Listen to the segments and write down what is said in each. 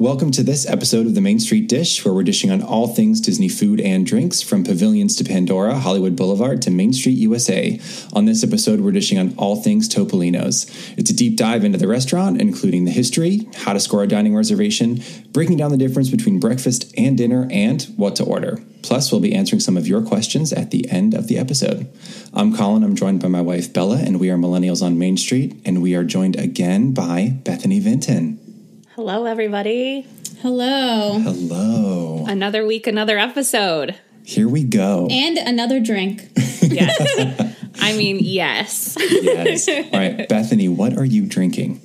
Welcome to this episode of the Main Street Dish, where we're dishing on all things Disney food and drinks, from pavilions to Pandora, Hollywood Boulevard to Main Street, USA. On this episode, we're dishing on all things Topolino's. It's a deep dive into the restaurant, including the history, how to score a dining reservation, breaking down the difference between breakfast and dinner, and what to order. Plus, we'll be answering some of your questions at the end of the episode. I'm Colin. I'm joined by my wife, Bella, and we are Millennials on Main Street, and we are joined again by Bethany Vinton. Hello, everybody. Hello. Hello. Another week, another episode. Here we go. And another drink. Yes. I mean, yes. yes. All right, Bethany, what are you drinking?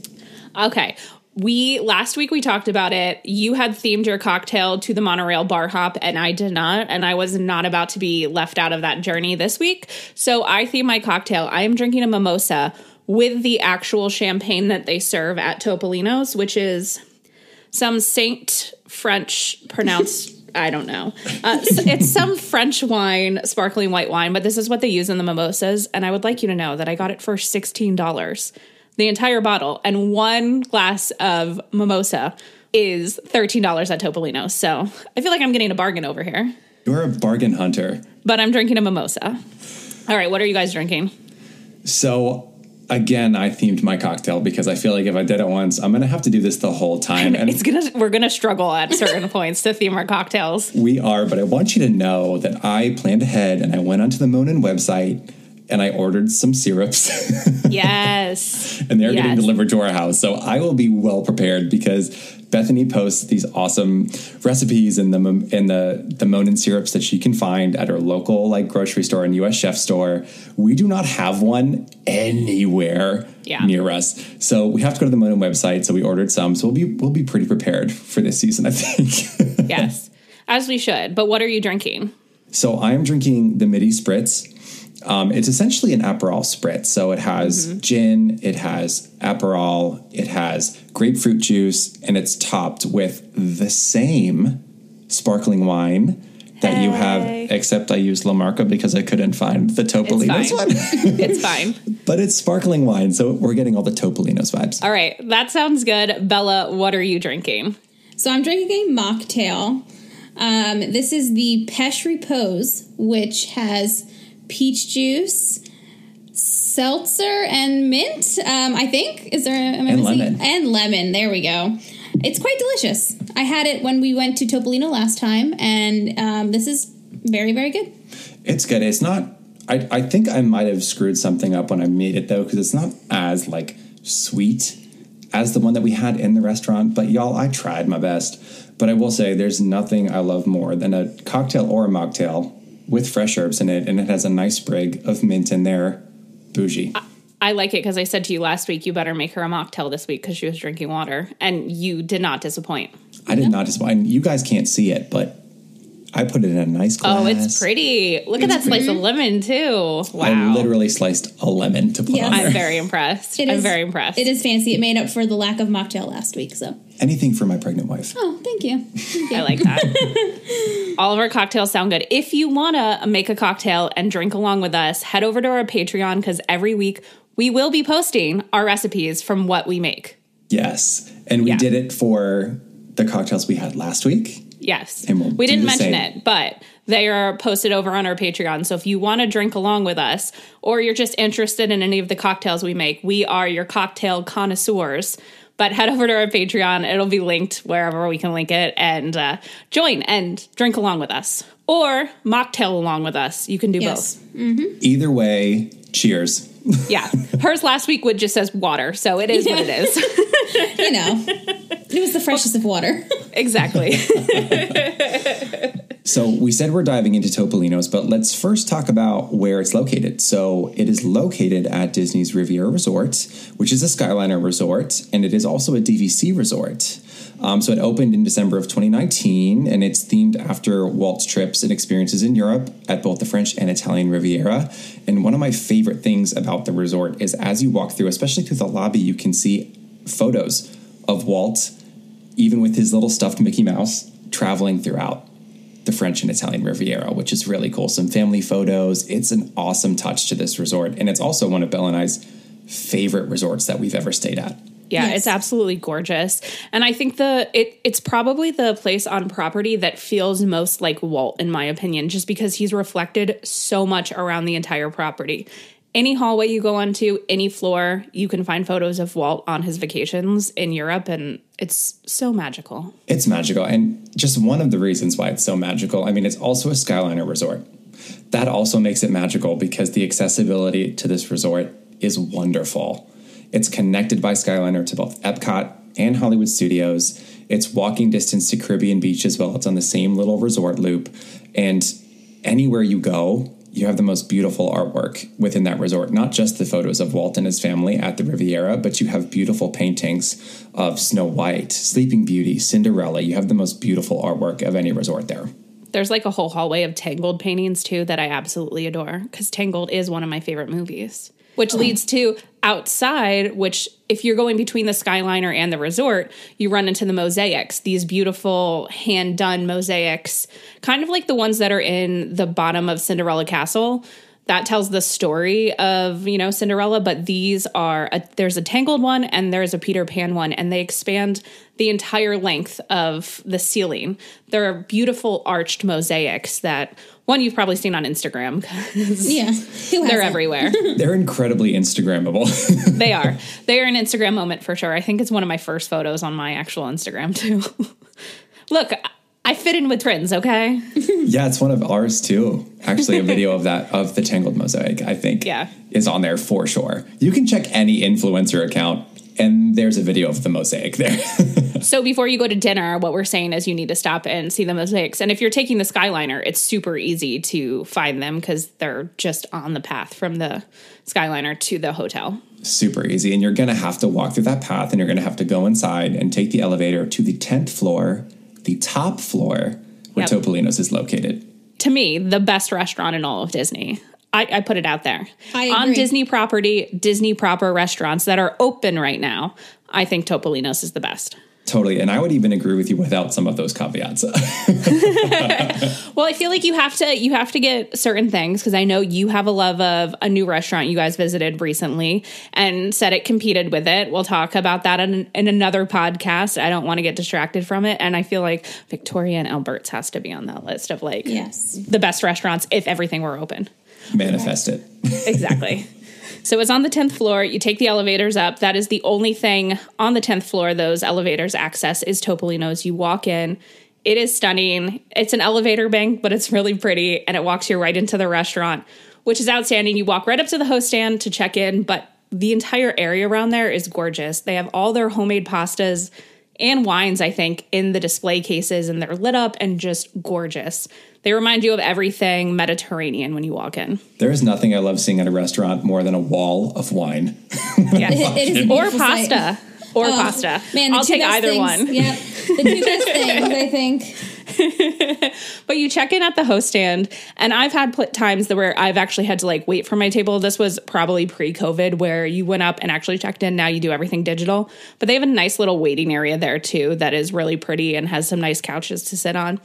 Okay. We last week we talked about it. You had themed your cocktail to the monorail bar hop, and I did not. And I was not about to be left out of that journey this week. So I themed my cocktail. I am drinking a mimosa with the actual champagne that they serve at Topolino's, which is some Saint French pronounced. I don't know. Uh, it's some French wine, sparkling white wine, but this is what they use in the mimosas. And I would like you to know that I got it for $16, the entire bottle. And one glass of mimosa is $13 at Topolino. So I feel like I'm getting a bargain over here. You're a bargain hunter. But I'm drinking a mimosa. All right, what are you guys drinking? So again, I themed my cocktail because I feel like if I did it once, I'm gonna have to do this the whole time. And it's gonna we're gonna struggle at certain points to theme our cocktails. We are, but I want you to know that I planned ahead and I went onto the Monin website and I ordered some syrups. yes. and they're yes. getting delivered to our house. So I will be well prepared because Bethany posts these awesome recipes in the in the the Monin syrups that she can find at her local like grocery store and US Chef store. We do not have one anywhere yeah. near us. So we have to go to the Monin website. So we ordered some. So we'll be we'll be pretty prepared for this season, I think. yes. As we should. But what are you drinking? So I am drinking the Midi Spritz. Um, it's essentially an Aperol spritz. So it has mm-hmm. gin, it has Aperol, it has grapefruit juice, and it's topped with the same sparkling wine that hey. you have, except I used La Marca because I couldn't find the Topolino's one. it's fine. But it's sparkling wine, so we're getting all the Topolino's vibes. All right, that sounds good. Bella, what are you drinking? So I'm drinking a mocktail. Um, this is the Peche Repose, which has peach juice, seltzer, and mint. Um, I think is there am I and missing? lemon and lemon. There we go. It's quite delicious. I had it when we went to Topolino last time, and um, this is very very good. It's good. It's not. I I think I might have screwed something up when I made it though because it's not as like sweet as the one that we had in the restaurant. But y'all, I tried my best. But I will say, there's nothing I love more than a cocktail or a mocktail with fresh herbs in it, and it has a nice sprig of mint in there. Bougie. I, I like it because I said to you last week, you better make her a mocktail this week because she was drinking water, and you did not disappoint. I did not disappoint. You guys can't see it, but I put it in a nice glass. Oh, it's pretty. Look it's at that pretty. slice of lemon too. Wow. I literally sliced a lemon to put yes. on there. I'm very impressed. It I'm is, very impressed. It is fancy. It made up for the lack of mocktail last week. So anything for my pregnant wife. Oh, thank you. Thank you. I like that. All of our cocktails sound good. If you want to make a cocktail and drink along with us, head over to our Patreon because every week we will be posting our recipes from what we make. Yes. And we yeah. did it for the cocktails we had last week. Yes. We'll we didn't mention same. it, but they are posted over on our Patreon. So if you want to drink along with us or you're just interested in any of the cocktails we make, we are your cocktail connoisseurs. But head over to our Patreon. It'll be linked wherever we can link it and uh, join and drink along with us or mocktail along with us. You can do yes. both. Mm-hmm. Either way, cheers. Yeah. Hers last week would just says water. So it is what it is. you know, it was the freshest of water. exactly. so we said we're diving into Topolino's, but let's first talk about where it's located. So it is located at Disney's Riviera Resort, which is a Skyliner resort, and it is also a DVC resort. Um, so it opened in December of 2019, and it's themed after Walt's trips and experiences in Europe at both the French and Italian Riviera. And one of my favorite things about the resort is as you walk through, especially through the lobby, you can see photos of Walt, even with his little stuffed Mickey Mouse, traveling throughout the French and Italian Riviera, which is really cool. Some family photos. It's an awesome touch to this resort. And it's also one of Belle and I's favorite resorts that we've ever stayed at. Yeah, Yes. it's absolutely gorgeous. And I think the it it's probably the place on property that feels most like Walt in my opinion just because he's reflected so much around the entire property. Any hallway you go onto, any floor, you can find photos of Walt on his vacations in Europe and it's so magical. It's magical. And just one of the reasons why it's so magical, I mean, it's also a Skyliner resort. That also makes it magical because the accessibility to this resort is wonderful. It's connected by Skyliner to both Epcot and Hollywood Studios. It's walking distance to Caribbean Beach as well. It's on the same little resort loop. And anywhere you go, you have the most beautiful artwork within that resort. Not just the photos of Walt and his family at the Riviera, but you have beautiful paintings of Snow White, Sleeping Beauty, Cinderella. You have the most beautiful artwork of any resort there. There's like a whole hallway of Tangled paintings too that I absolutely adore because Tangled is one of my favorite movies. Which oh. leads to outside, which if you're going between the Skyliner and the resort, you run into the mosaics, these beautiful hand done mosaics, kind of like the ones that are in the bottom of Cinderella Castle. That tells the story of, you know, Cinderella, but these are a, there's a Tangled one and there's a Peter Pan one, and they expand the entire length of the ceiling. There are beautiful arched mosaics that one you've probably seen on Instagram. 'cause Yeah. They're hasn't? everywhere. They're incredibly Instagrammable. they are. They are an Instagram moment for sure. I think it's one of my first photos on my actual Instagram too. Look, I fit in with trends, okay? yeah, it's one of ours too. Actually, a video of that of the Tangled mosaic, I think, Yeah. is on there for sure. You can check any influencer account, and there's a video of the mosaic there. So before you go to dinner, what we're saying is you need to stop and see the mosaics. And if you're taking the Skyliner, it's super easy to find them because they're just on the path from the Skyliner to the hotel. Super easy, and you're gonna have to walk through that path, and you're gonna have to go inside and take the elevator to the tenth floor, the top floor where Yep. Topolino's is located. to me, the best restaurant in all of Disney. I, I put it out there. I On. Disney property, Disney proper restaurants that are open right now, I think Topolino's is the best. Totally, and I would even agree with you without some of those caveats. Well, I feel like you have to you have to get certain things because I know you have a love of a new restaurant you guys visited recently and said it competed with it. We'll talk about that in, in another podcast. I don't want to get distracted from it, and I feel like Victoria and Albert's has to be on that list of like Yes. the best restaurants if everything were open. Manifest it. exactly. So it's on the 10th floor. You take the elevators up. That is the only thing on the 10th floor those elevators access is Topolino's. You walk in. It is stunning. It's an elevator bank, but it's really pretty and it walks you right into the restaurant, which is outstanding. You walk right up to the host stand to check in, but the entire area around there is gorgeous. They have all their homemade pastas and wines, I think, in the display cases, and they're lit up and just gorgeous. They remind you of everything Mediterranean when you walk in. There is nothing I love seeing at a restaurant more than a wall of wine. Yes. It is or beautiful sight. pasta. Or Oh, pasta. Man, I'll take either things, one. Yep. The two best things, I think. But you check in at the host stand, and I've had pl- times where I've actually had to like wait for my table. This was probably pre-COVID, where you went up and actually checked in. Now you do everything digital, but they have a nice little waiting area there too that is really pretty and has some nice couches to sit on.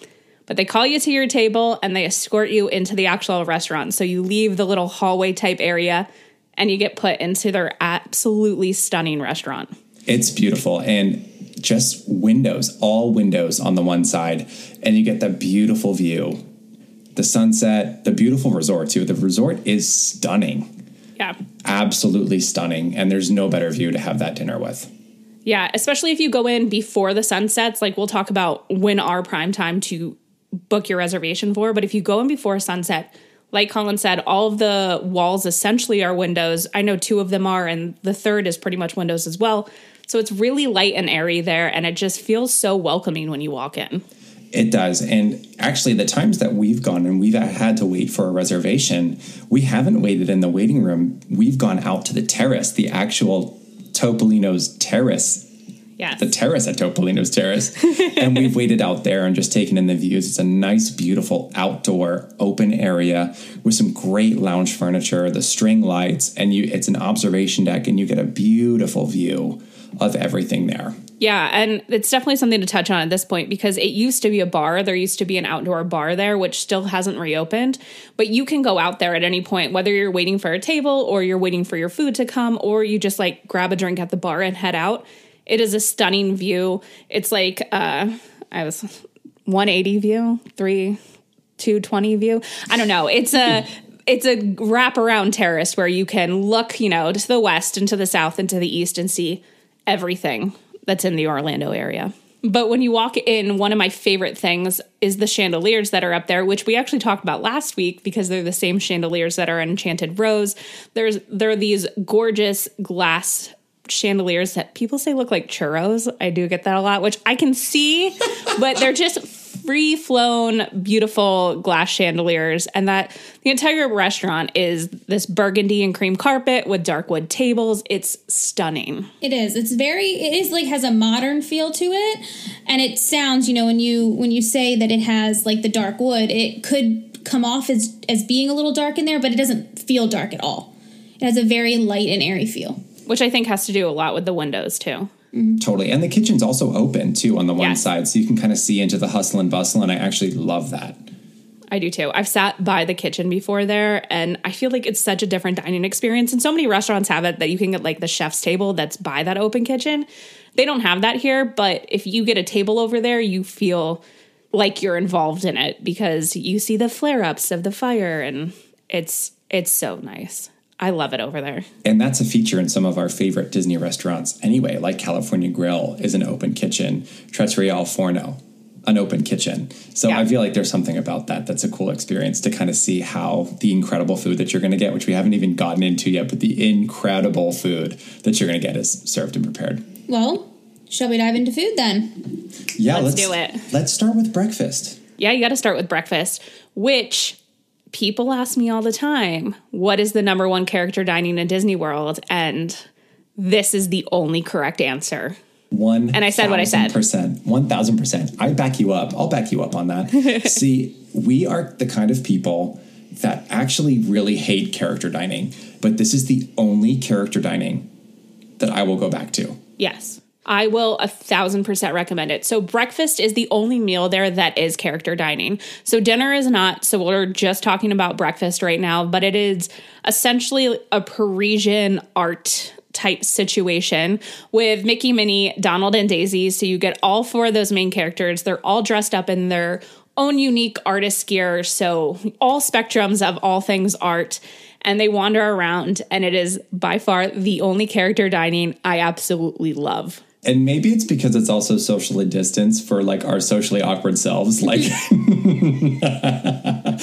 But they call you to your table and they escort you into the actual restaurant. So you leave the little hallway type area and you get put into their absolutely stunning restaurant. It's beautiful and just windows, all windows on the one side, and you get that beautiful view. The sunset, the beautiful resort too. The resort is stunning. Yeah. Absolutely stunning, and there's no better view to have that dinner with. Yeah, especially if you go in before the sun sets. Like we'll talk about when our prime time to book your reservation for. But if you go in before sunset, like Colin said, all of the walls essentially are windows. I know two of them are, and the third is pretty much windows as well. So it's really light and airy there, and it just feels so welcoming when you walk in. It does. And actually, the times that we've gone and we've had to wait for a reservation, we haven't waited in the waiting room. We've gone out to the terrace, the actual Topolino's terrace, Yes. the terrace at Topolino's Terrace. and we've waited out there and just taken in the views. It's a nice, beautiful outdoor open area with some great lounge furniture, the string lights, and you it's an observation deck and you get a beautiful view of everything there. Yeah, and it's definitely something to touch on at this point because it used to be a bar. There used to be an outdoor bar there, which still hasn't reopened. But you can go out there at any point, whether you're waiting for a table or you're waiting for your food to come or you just like grab a drink at the bar and head out. It is a stunning view. It's like uh I was 180 view, 3 220 view. I don't know. It's a it's a wraparound terrace where you can look, you know, to the west and to the south and to the east and see everything that's in the Orlando area. But when you walk in, one of my favorite things is the chandeliers that are up there, which we actually talked about last week because they're the same chandeliers that are Enchanted Rose. There's there are these gorgeous glass chandeliers that people say look like churros. I do get that a lot, which I can see, but they're just free flown, beautiful glass chandeliers. And that the entire restaurant is this burgundy and cream carpet with dark wood tables. It's stunning. It is. It's very. It is like has a modern feel to it, and it sounds. You know, when you when you say that it has like the dark wood, it could come off as as being a little dark in there, but it doesn't feel dark at all. It has a very light and airy feel which I think has to do a lot with the windows too. Mm-hmm. Totally. And the kitchen's also open too on the one Yes. side, so you can kind of see into the hustle and bustle. And I actually love that. I do too. I've sat by the kitchen before there and I feel like it's such a different dining experience. And so many restaurants have it that you can get like the chef's table that's by that open kitchen. They don't have that here, but if you get a table over there, you feel like you're involved in it because you see the flare ups of the fire and it's it's so nice. I love it over there. And that's a feature in some of our favorite Disney restaurants anyway, like California Grill is an open kitchen, Trattoria al Forno, an open kitchen. So Yeah. I feel like there's something about that that's a cool experience to kind of see how the incredible food that you're going to get, which we haven't even gotten into yet, but the incredible food that you're going to get is served and prepared. Well, shall we dive into food then? Yeah, Let's do it. Let's start with breakfast. Yeah, you got to start with breakfast, which people ask me all the time what is the number one character dining in Disney World? And this is the only correct answer. One And I said what I said. Percent, one thousand percent. I back you up. I'll back you up on that. See, we are the kind of people that actually really hate character dining, but this is the only character dining that I will go back to. Yes. I will a thousand percent recommend it. So, breakfast is the only meal there that is character dining. So, dinner is not. So, we're just talking about breakfast right now, but it is essentially a Parisian art type situation with Mickey, Minnie, Donald, and Daisy. So, you get all four of those main characters. They're all dressed up in their own unique artist gear. So, all spectrums of all things art and they wander around and it is by far the only character dining I absolutely love. And maybe it's because it's also socially distanced for like our socially awkward selves. Like,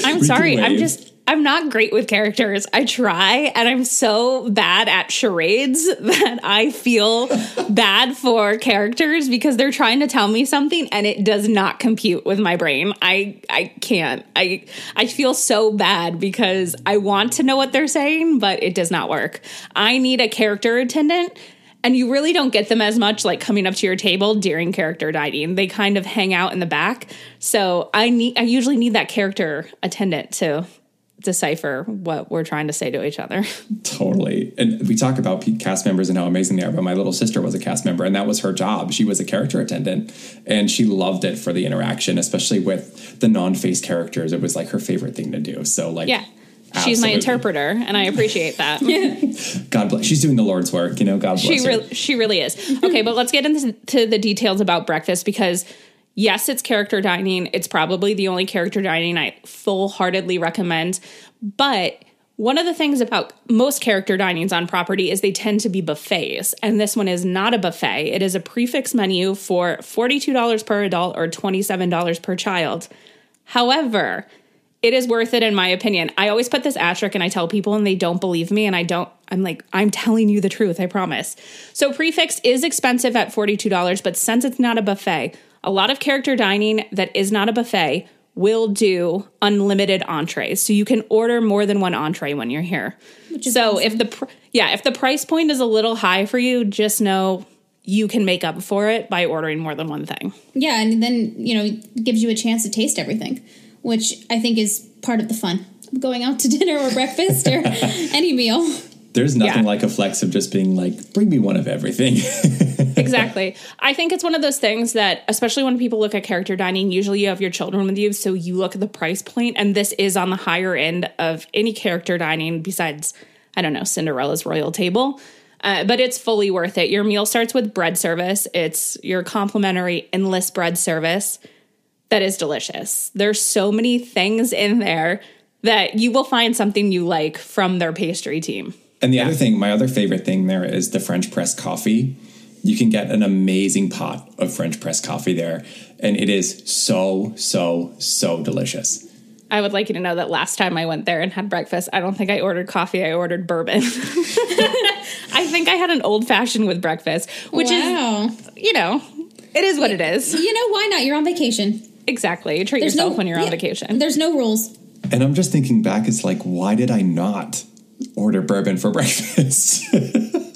I'm sorry, I'm just I'm not great with characters. I try and I'm so bad at charades that I feel bad for characters because they're trying to tell me something and it does not compute with my brain. I I can't. I I feel so bad because I want to know what they're saying, but it does not work. I need a character attendant and you really don't get them as much like coming up to your table during character dining. They kind of hang out in the back. So I need I usually need that character attendant to decipher what we're trying to say to each other. Totally. And we talk about cast members and how amazing they are, but my little sister was a cast member and that was her job. She was a character attendant and she loved it for the interaction, especially with the non face characters. It was like her favorite thing to do. So, like, Yeah. She's my interpreter and I appreciate that. God bless. She's doing the Lord's work, you know, God bless she her. really she really is. Okay, but let's get into the details about breakfast because yes, it's character dining. It's probably the only character dining I full-heartedly recommend. But one of the things about most character dinings on property is they tend to be buffets, and this one is not a buffet. It is a prix fixe menu for $42 per adult or $27 per child. However, it is worth it in my opinion. I always put this asterisk and I tell people and they don't believe me and I don't I'm like I'm telling you the truth, I promise. So prix fixe is expensive at $42, but since it's not a buffet, a lot of character dining that is not a buffet will do unlimited entrees. So you can order more than one entree when you're here. is so if the pr- yeah, if the price point is a little high for you, just know you can make up for it by ordering more than one thing. Yeah, and then you know it gives you a chance to taste everything, which I think is part of the fun of going out to dinner or breakfast or any meal. There's nothing Yeah. like a flex of just being like, bring me one of everything. exactly. I think it's one of those things that, especially when people look at character dining, usually you have your children with you, so you look at the price point, and this is on the higher end of any character dining besides, I don't know, Cinderella's Royal Table. Uh, but it's fully worth it. Your meal starts with bread service. It's your complimentary endless bread service that is delicious. There's so many things in there that you will find something you like from their pastry team. And the other thing, my other favorite thing there is the French press coffee. You can get an amazing pot of French press coffee there, and it is so, so, so delicious. I would like you to know that last time I went there and had breakfast, I don't think I ordered coffee, I ordered bourbon. I think I had an old fashioned with breakfast, which wow. is, you know, it is what it is. You know, why not? You're on vacation. Exactly. You treat There's yourself no- when you're on vacation. There's no rules. And I'm just thinking back, it's like, why did I not order bourbon for breakfast?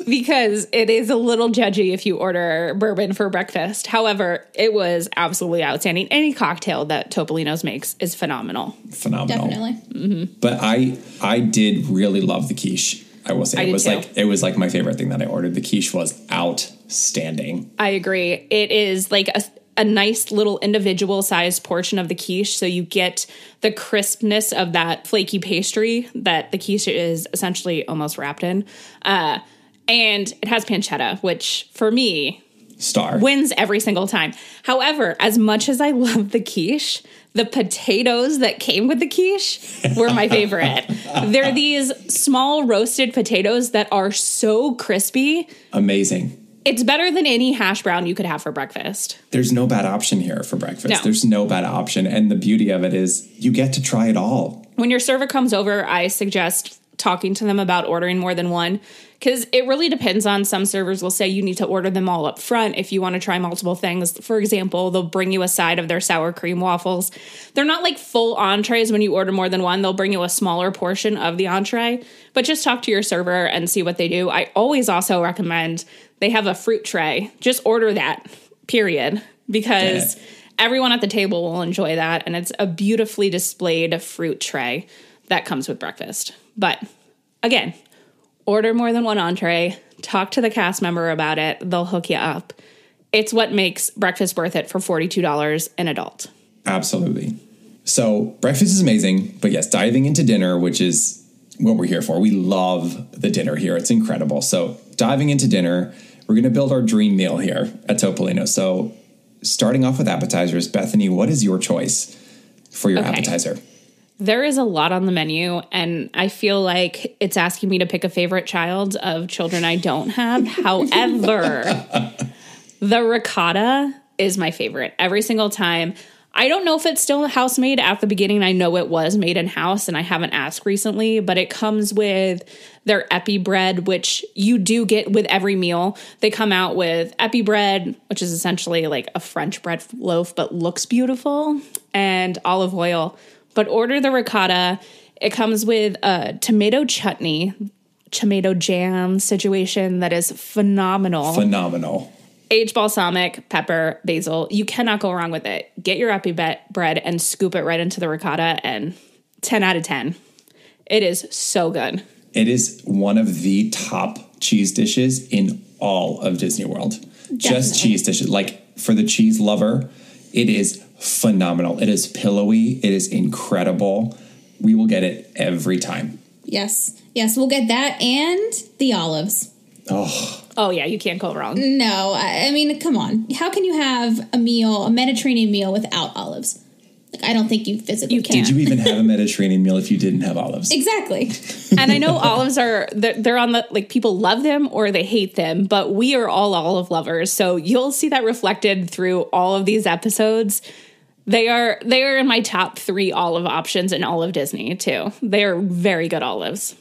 because it is a little judgy if you order bourbon for breakfast. However, it was absolutely outstanding. Any cocktail that Topolino's makes is phenomenal. Phenomenal. Definitely. Mm-hmm. But I I did really love the quiche. I will say I it was too. like it was like my favorite thing that I ordered. The quiche was outstanding. I agree. It is like a, a nice little individual sized portion of the quiche. So you get the crispness of that flaky pastry that the quiche is essentially almost wrapped in. Uh, and it has pancetta, which for me Star. wins every single time. However, as much as I love the quiche, the potatoes that came with the quiche were my favorite. They're these small roasted potatoes that are so crispy. Amazing. It's better than any hash brown you could have for breakfast. There's no bad option here for breakfast. No. There's no bad option. And the beauty of it is you get to try it all. When your server comes over, I suggest talking to them about ordering more than one because it really depends on some servers will say you need to order them all up front if you want to try multiple things. For example, they'll bring you a side of their sour cream waffles. They're not like full entrees when you order more than one, they'll bring you a smaller portion of the entree, but just talk to your server and see what they do. I always also recommend they have a fruit tray. Just order that, period, because it. everyone at the table will enjoy that and it's a beautifully displayed fruit tray that comes with breakfast. But again, order more than one entree, talk to the cast member about it, they'll hook you up. It's what makes breakfast worth it for $42 an adult. Absolutely. So breakfast is amazing, but yes, diving into dinner, which is what we're here for. We love the dinner here. It's incredible. So diving into dinner, we're going to build our dream meal here at Topolino. So starting off with appetizers, Bethany, what is your choice for your Okay. appetizer? There is a lot on the menu, and I feel like it's asking me to pick a favorite child of children I don't have. However, the ricotta is my favorite every single time. I don't know if it's still house made at the beginning. I know it was made in house, and I haven't asked recently, but it comes with their epi bread, which you do get with every meal. They come out with epi bread, which is essentially like a French bread loaf, but looks beautiful, and olive oil. But order the ricotta. It comes with a tomato chutney, tomato jam situation that is phenomenal Phenomenal. Aged balsamic, pepper, basil. You cannot go wrong with it. Get your epi bread and scoop it right into the ricotta, and 10 out of 10. It is so good. It is one of the top cheese dishes in all of Disney World. Just cheese dishes. Like for the cheese lover, it is phenomenal. It is pillowy. It is incredible. We will get it every time. Yes. Yes, we'll get that and the olives. Oh, Oh, yeah, you can't go wrong. No, I, I mean, come on. How can you have a meal, a Mediterranean meal without olives? Like, I don't think you physically You can. can't. did you even have a Mediterranean meal if you didn't have olives? Exactly. and I know olives are, they're, they're on the, like, people love them or they hate them, but we are all olive lovers. So you'll see that reflected through all of these episodes. They are they are in my top three olive options in all of Disney too. They are very good olives.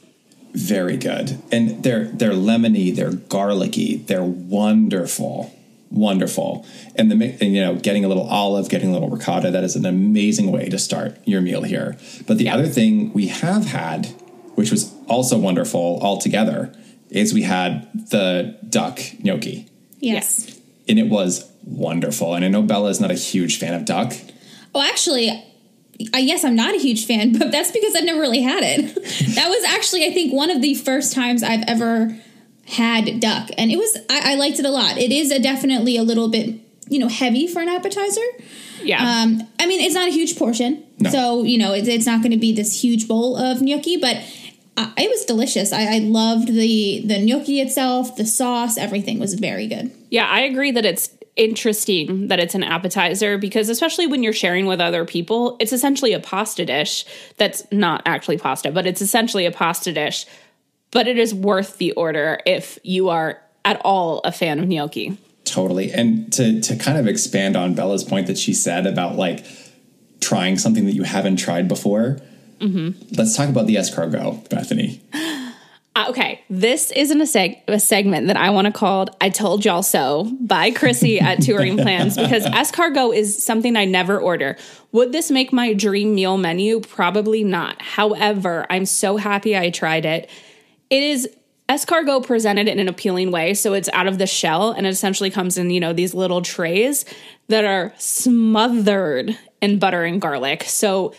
Very good. And they're they're lemony, they're garlicky, they're wonderful. Wonderful. And the and, you know, getting a little olive, getting a little ricotta, that is an amazing way to start your meal here. But the other thing we have had, which was also wonderful altogether, is we had the duck gnocchi. Yes. And it was wonderful. And I know Bella is not a huge fan of duck. Oh, actually, I guess I'm not a huge fan, but that's because I've never really had it. that was actually, I think, one of the first times I've ever had duck, and it was I, I liked it a lot. It is a definitely a little bit you know heavy for an appetizer. Yeah. Um, I mean, it's not a huge portion, No. so you know it's, it's not going to be this huge bowl of gnocchi, but uh, it was delicious. I, I loved the the gnocchi itself, the sauce, everything was very good. Yeah, I agree that it's interesting that it's an appetizer because especially when you're sharing with other people, it's essentially a pasta dish that's not actually pasta, but it's essentially a pasta dish. But it is worth the order if you are at all a fan of gnocchi. Totally. And to to kind of expand on Bella's point that she said about like trying something that you haven't tried before. Mm-hmm. Let's talk about the escargot, Bethany. Uh, okay, this isn't a, seg- a segment that I want to call I Told Y'all So by Chrissy at Touring Plans because escargot is something I never order. Would this make my dream meal menu? Probably not. However, I'm so happy I tried it. It is escargot presented in an appealing way. So it's out of the shell and it essentially comes in, you know, these little trays that are smothered in butter and garlic. So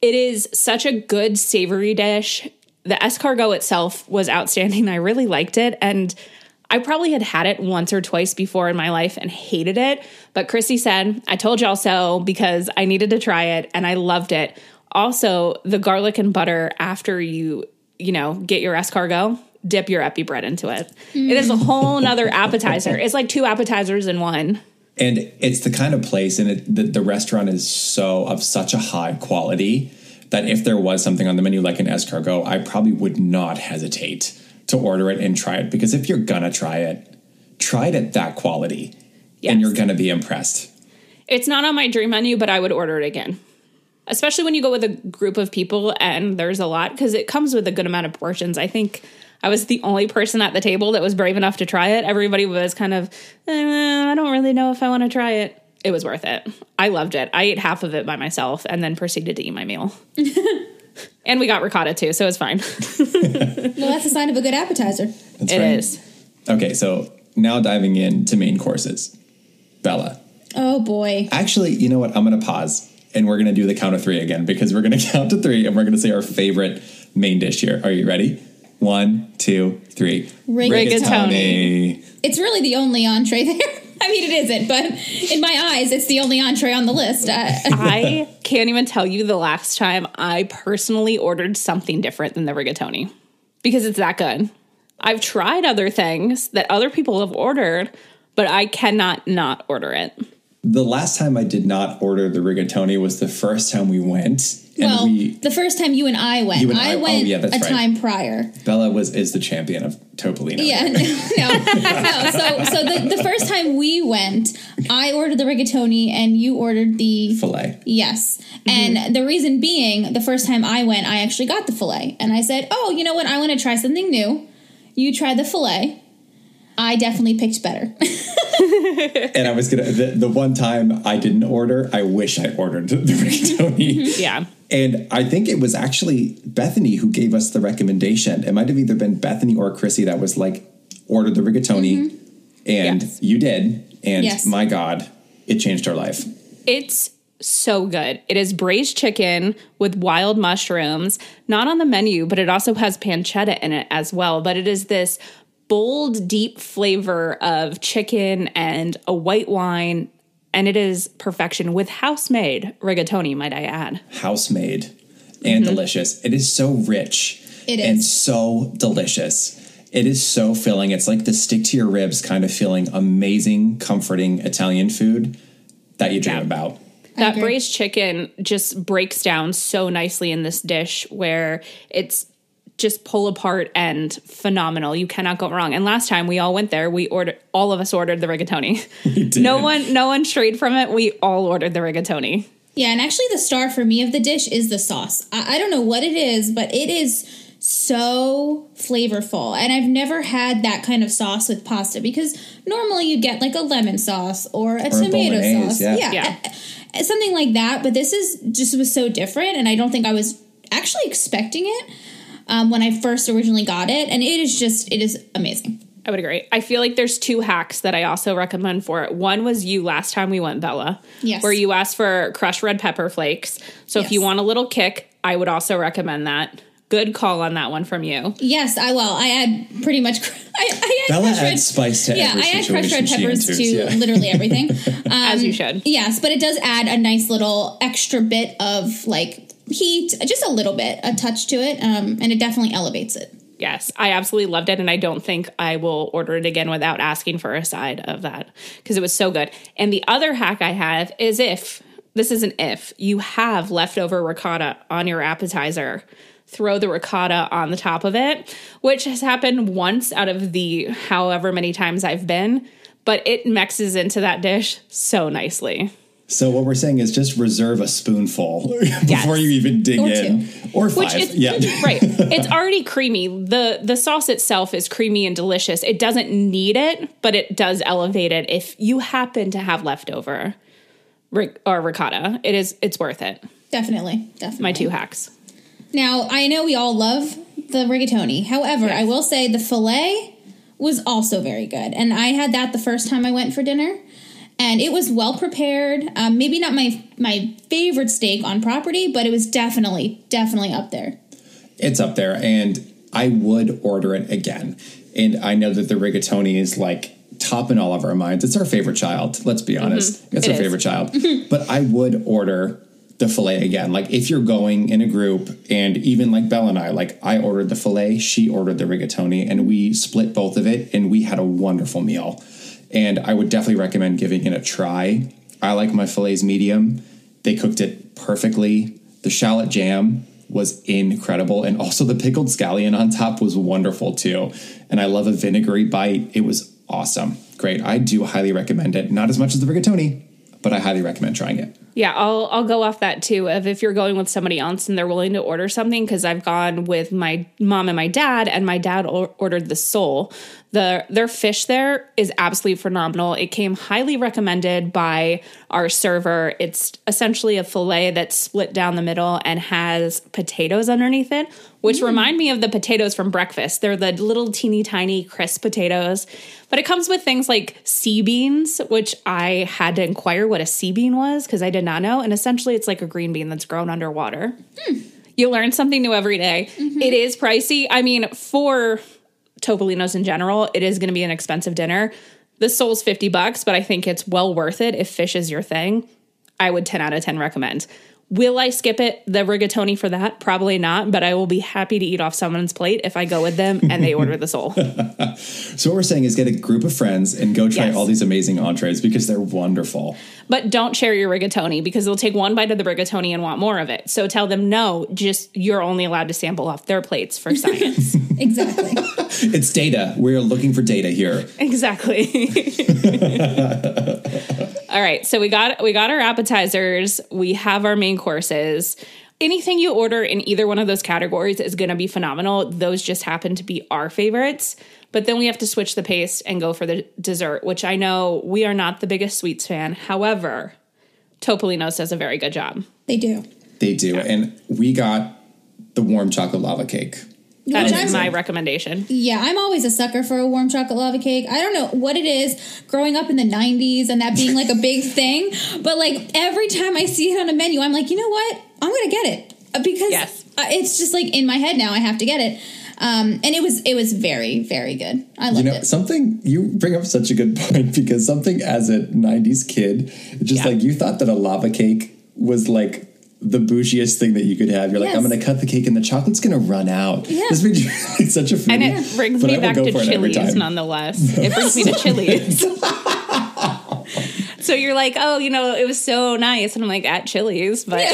it is such a good savory dish. The escargot itself was outstanding. I really liked it. And I probably had had it once or twice before in my life and hated it. But Chrissy said, I told y'all so because I needed to try it and I loved it. Also, the garlic and butter after you, you know, get your escargot, dip your epi bread into it. It is a whole nother appetizer. It's like two appetizers in one. And it's the kind of place, and it, the, the restaurant is so of such a high quality that if there was something on the menu like an escargot, I probably would not hesitate to order it and try it. Because if you're gonna try it, try it at that quality, Yes. and you're gonna be impressed. It's not on my dream menu, but I would order it again. Especially when you go with a group of people and there's a lot because it comes with a good amount of portions. I think I was the only person at the table that was brave enough to try it. Everybody was kind of, eh, I don't really know if I want to try it. It was worth it. I loved it. I ate half of it by myself and then proceeded to eat my meal. and we got ricotta too, so it's fine. Well, that's a sign of a good appetizer. That's It right. is. Okay, so now diving into main courses. Bella. Oh boy. Actually, you know what? I'm going to pause and we're going to do the count of three again because we're going to count to three and we're going to say our favorite main dish here. Are you ready? One, two, three. Rigatoni. It's really the only entree there. I mean, it isn't, but in my eyes, it's the only entree on the list. Uh, I can't even tell you the last time I personally ordered something different than the rigatoni because it's that good. I've tried other things that other people have ordered, but I cannot not order it. The last time I did not order the rigatoni was the first time we went. And well, we, the first time you and I went, You and I- I oh, went yeah, that's a right. time prior. Bella was is the champion of Topolino. Yeah, no, no. no. So, so the, the first time we went, I ordered the rigatoni and you ordered the Filet. Yes. Mm-hmm. And the reason being, the first time I went, I actually got the filet. And I said, oh, you know what? I want to try something new. You tried the filet. I definitely picked better. And I was gonna the, the one time I didn't order, I wish I ordered the rigatoni. Yeah. And I think it was actually Bethany who gave us the recommendation. It might have either been Bethany or Chrissy that was like, order the rigatoni. Mm-hmm. And Yes. you did. And Yes. my God, it changed our life. It's so good. It is braised chicken with wild mushrooms, not on the menu, but it also has pancetta in it as well. But it is this bold, deep flavor of chicken and a white wine. And it is perfection with house made rigatoni, might I add. House made and mm-hmm. delicious. It is so rich. It And so delicious. It is so filling. It's like the stick to your ribs kind of feeling amazing, comforting Italian food that you dream Yeah. about. That braised chicken just breaks down so nicely in this dish where it's just pull apart and phenomenal. You cannot go wrong. And last time we all went there, we ordered all of us ordered the rigatoni. no one no one strayed from it. We all ordered the rigatoni. yeah, and actually, the star for me of the dish is the sauce. I, I don't know what it is, but it is so flavorful. And I've never had that kind of sauce with pasta because normally you get like a lemon sauce or a tomato bolognese, sauce. yeah. Yeah. uh, something like that. But this is just was so different, and I don't think I was actually expecting it um, when I first originally got it. And it is just it is amazing. I would agree. I feel like there's two hacks that I also recommend for it. One was you last time we went, Bella, Yes. where you asked for crushed red pepper flakes. So if you want a little kick, I would also recommend that. good call on that one from you. Yes, I will. I add pretty much. I, I add Bella crushed red- adds spice to yeah, every I add crushed red peppers enters, to yeah. literally everything. Um, As you should. Yes, but it does add a nice little extra bit of like heat, just a little bit, a touch to it, um, and it definitely elevates it. Yes, I absolutely loved it, and I don't think I will order it again without asking for a side of that because it was so good. And the other hack I have is if this is an if you have leftover ricotta on your appetizer, throw the ricotta on the top of it, which has happened once out of the however many times I've been, but it mixes into that dish so nicely. So what we're saying is just reserve a spoonful before you even dig Or in, or Which five. is yeah, right. It's already creamy. the The sauce itself is creamy and delicious. It doesn't need it, but it does elevate it. If you happen to have leftover ric- or ricotta, it is it's worth it. Definitely, definitely. My two hacks. Now, I know we all love the rigatoni. However, I will say the filet was also very good. And I had that the first time I went for dinner. And it was well prepared. Um, maybe not my my favorite steak on property, but it was definitely definitely up there. it's up there, and I would order it again. And I know that the rigatoni is like top in all of our minds. It's our favorite child. Let's be honest, it's It our is. favorite child. but I would order the fillet again. Like if you're going in a group, and even like Belle and I, like I ordered the fillet, she ordered the rigatoni, and we split both of it, and we had a wonderful meal. And I would definitely recommend giving it a try. I like my fillets medium. They cooked it perfectly. The shallot jam was incredible. And also the pickled scallion on top was wonderful too. And I love a vinegary bite. It was awesome. Great. I do highly recommend it. Not as much as the rigatoni, but I highly recommend trying it. Yeah, I'll I'll go off that too. Of if you're going with somebody else and they're willing to order something, because I've gone with my mom and my dad, and my dad or- ordered the sole. The their fish there is absolutely phenomenal. It came highly recommended by our server. It's essentially a fillet that's split down the middle and has potatoes underneath it, which mm. remind me of the potatoes from breakfast. They're the little teeny tiny crisp potatoes, but it comes with things like sea beans, which I had to inquire what a sea bean was because I did not know. And essentially, it's like a green bean that's grown underwater. Hmm. You learn something new every day. Mm-hmm. It is pricey. I mean, for Topolino's in general, it is going to be an expensive dinner. The sole's 50 bucks, but I think it's well worth it if fish is your thing. I would 10 out of 10 recommend. Will I skip it, the rigatoni for that? Probably not, but I will be happy to eat off someone's plate if I go with them and they order the soul. So what we're saying is get a group of friends and go try Yes. all these amazing entrees because they're wonderful. But don't share your rigatoni because they'll take one bite of the rigatoni and want more of it. So tell them no, just you're only allowed to sample off their plates for science. Exactly. It's data. We're looking for data here. exactly. All right, so we got we got our appetizers, we have our main courses. Anything you order in either one of those categories is going to be phenomenal. Those just happen to be our favorites. But then we have to switch the pace and go for the dessert, which I know we are not the biggest sweets fan. However, Topolino's does a very good job. they do. They do. And we got the warm chocolate lava cake. That Which is my recommendation. Yeah, I'm always a sucker for a warm chocolate lava cake. I don't know what it is growing up in the 90s and that being like a big thing, but like every time I see it on a menu, I'm like, you know what? I'm going to get it Uh, because Yes. uh, it's just like in my head now. I have to get it. Um, and it was it was very very good. I loved You know, it. something you bring up such a good point because something as a 90s kid, just Yeah. like you thought that a lava cake was like the bougiest thing that you could have. You're like, Yes. I'm going to cut the cake and the chocolate's going to run out. Yeah. This made you like such a foodie. And it brings me back to for Chili's nonetheless. It brings me to Chili's. so you're like, oh, you know, it was so nice. And I'm like, at Chili's. But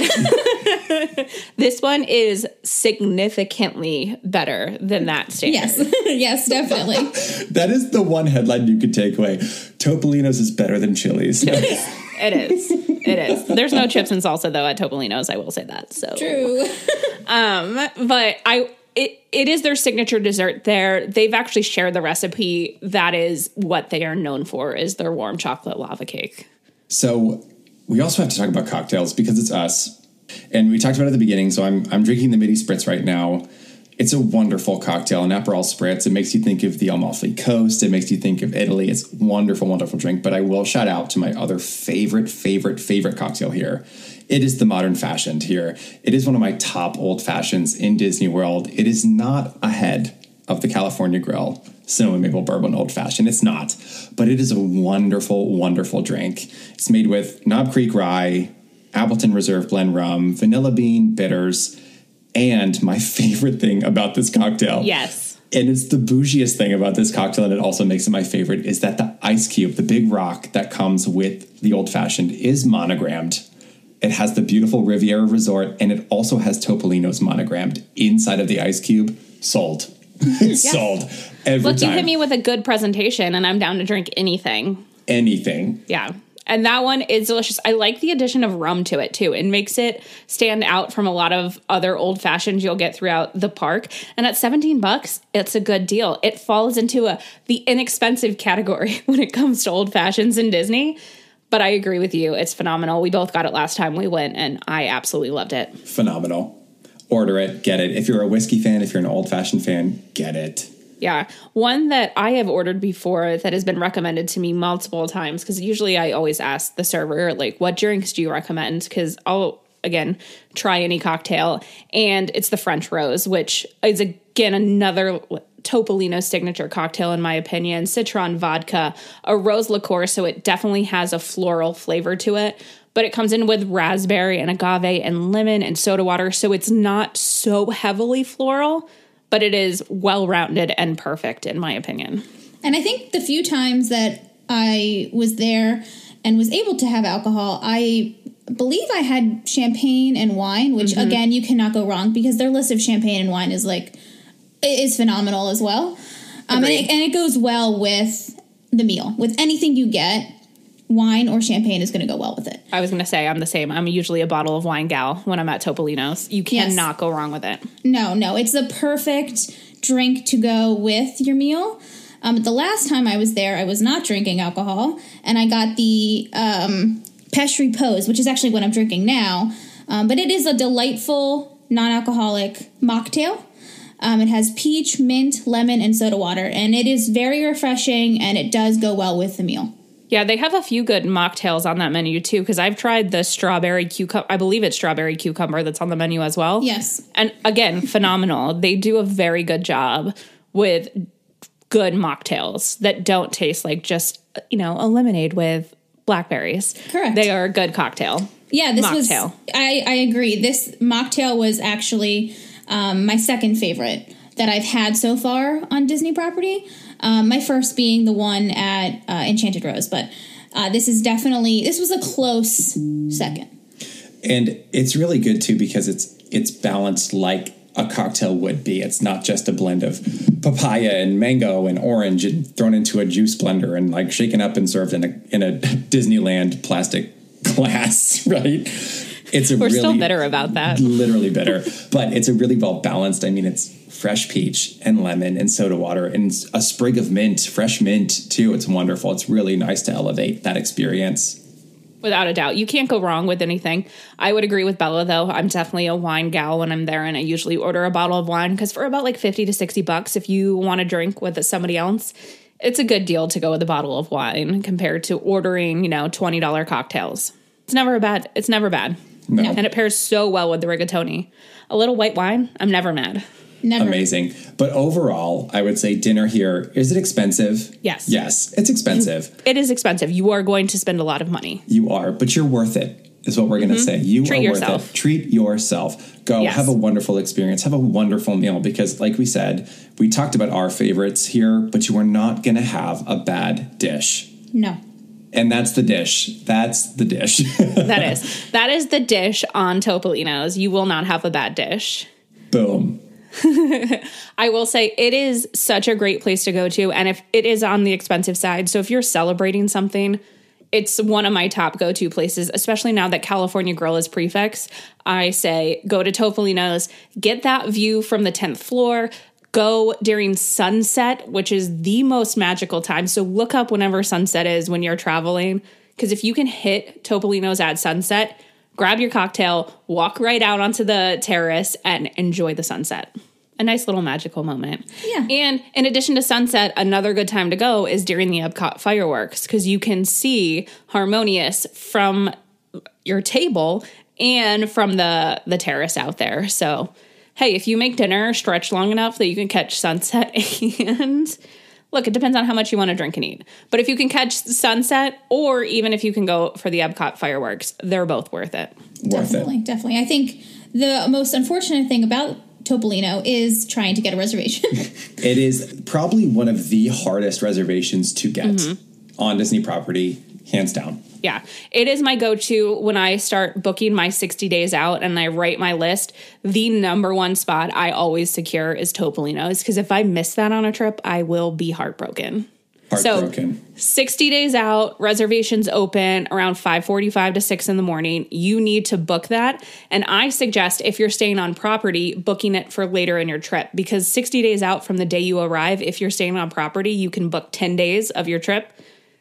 this one is significantly better than that standard. Yes, yes, definitely. That is the one headline you could take away. Topolino's is better than Chili's. It is. It is. There's no chips and salsa though at Topolino's. I will say that. So True. Um, but I it it is their signature dessert there. They've actually shared the recipe. That is what they are known for is their warm chocolate lava cake. So we also have to talk about cocktails because it's us. And we talked about at the beginning. So I'm I'm drinking the midi spritz right now. It's a wonderful cocktail, an Aperol Spritz. It makes you think of the Amalfi Coast. It makes you think of Italy. It's wonderful, wonderful drink. But I will shout out to my other favorite, favorite, favorite cocktail here. It is the modern fashioned here. It is one of my top old fashions in Disney World. It is not ahead of the California Grill cinnamon maple bourbon old fashioned. It's not, but it is a wonderful, wonderful drink. It's made with Knob Creek rye, Appleton Reserve blend rum, vanilla bean bitters, and my favorite thing about this cocktail. Yes. And it's the bougiest thing about this cocktail, and it also makes it my favorite, is that the ice cube, the big rock that comes with the old fashioned, is monogrammed. It has the beautiful Riviera Resort, and it also has Topolino's monogrammed inside of the ice cube. Sold. Sold. Every Look, you hit me with a good presentation, and I'm down to drink anything. Anything. Yeah. And that one is delicious. I like the addition of rum to it too. It makes it stand out from a lot of other old fashions you'll get throughout the park. And at 17 bucks, it's a good deal. It falls into a the inexpensive category when it comes to old fashions in Disney. But I agree with you. It's phenomenal. We both got it last time we went and I absolutely loved it. Phenomenal. Order it, get it. If you're a whiskey fan, if you're an old fashioned fan, get it. Yeah. One that I have ordered before that has been recommended to me multiple times because usually I always ask the server, like, what drinks do you recommend? Because I'll, again, try any cocktail. And it's the French Rose, which is, again, another Topolino signature cocktail, in my opinion. Citron vodka, a rose liqueur. So it definitely has a floral flavor to it. But it comes in with raspberry and agave and lemon and soda water. So it's not so heavily floral but it is well rounded and perfect in my opinion. And I think the few times that I was there and was able to have alcohol, I believe I had champagne and wine, which Mm-hmm. again you cannot go wrong because their list of champagne and wine is like is phenomenal as well. Um, and, it, and it goes well with the meal. With anything you get, wine or champagne is going to go well with it. I was going to say I'm the same. I'm usually a bottle of wine gal when I'm at Topolino's. You Yes. cannot go wrong with it. No, no, it's the perfect drink to go with your meal. Um, the last time I was there, I was not drinking alcohol, and I got the um, Peche Repose, which is actually what I'm drinking now. Um, but it is a delightful non-alcoholic mocktail. Um, it has peach, mint, lemon, and soda water, and it is very refreshing, and it does go well with the meal. Yeah, they have a few good mocktails on that menu too because I've tried the strawberry cucumber. I believe it's strawberry cucumber that's on the menu as well. Yes. And again, phenomenal. They do a very good job with good mocktails that don't taste like just, you know, a lemonade with blackberries. Correct. They are a good cocktail. Yeah, this Mocktail. was. I, I agree. This mocktail was actually um, my second favorite that I've had so far on Disney property. Um, my first being the one at uh, Enchanted Rose, but uh, this is definitely this was a close second. And it's really good too because it's it's balanced like a cocktail would be. It's not just a blend of papaya and mango and orange and thrown into a juice blender and like shaken up and served in a in a Disneyland plastic glass, right? It's a We're really still bitter about that. literally bitter, but it's a really well balanced. I mean, it's fresh peach and lemon and soda water and a sprig of mint, fresh mint too. It's wonderful. It's really nice to elevate that experience. Without a doubt. You can't go wrong with anything. I would agree with Bella though. I'm definitely a wine gal when I'm there and I usually order a bottle of wine because for about like 50 to 60 bucks if you want to drink with somebody else, it's a good deal to go with a bottle of wine compared to ordering, you know, $20 cocktails. It's never a bad it's never bad. No. And it pairs so well with the rigatoni. A little white wine, I'm never mad. Never. Amazing. But overall, I would say dinner here is it expensive? Yes. Yes, it's expensive. It is expensive. You are going to spend a lot of money. You are, but you're worth it. Is what we're going to say. You Mm-hmm. Treat are worth yourself. it. Treat yourself. Go Yes. have a wonderful experience. Have a wonderful meal because, like we said, we talked about our favorites here, but you are not going to have a bad dish. No. And that's the dish. That's the dish. That is. that is the dish on Topolino's. You will not have a bad dish. Boom. I will say it is such a great place to go to. And if it is on the expensive side, so if you're celebrating something, it's one of my top go to places, especially now that California Grill is prix fixe. I say go to Topolino's, get that view from the 10th floor. Go during sunset, which is the most magical time. So look up whenever sunset is when you're traveling. Because if you can hit Topolino's at sunset, grab your cocktail, walk right out onto the terrace, and enjoy the sunset a nice little magical moment. Yeah. And in addition to sunset, another good time to go is during the Epcot fireworks because you can see Harmonious from your table and from the the terrace out there. So, hey, if you make dinner stretch long enough that you can catch sunset and look, it depends on how much you want to drink and eat. But if you can catch sunset or even if you can go for the Epcot fireworks, they're both worth it. Worth definitely, it. definitely. I think the most unfortunate thing about Topolino is trying to get a reservation. It is probably one of the hardest reservations to get Mm-hmm. on Disney property, hands down. Yeah, it is my go to when I start booking my 60 days out and I write my list. The number one spot I always secure is Topolino's because if I miss that on a trip, I will be heartbroken. Heartbroken. 60 days out, reservations open around 5:45 to 6 in the morning. You need to book that. And I suggest if you're staying on property, booking it for later in your trip because 60 days out from the day you arrive, if you're staying on property, you can book 10 days of your trip.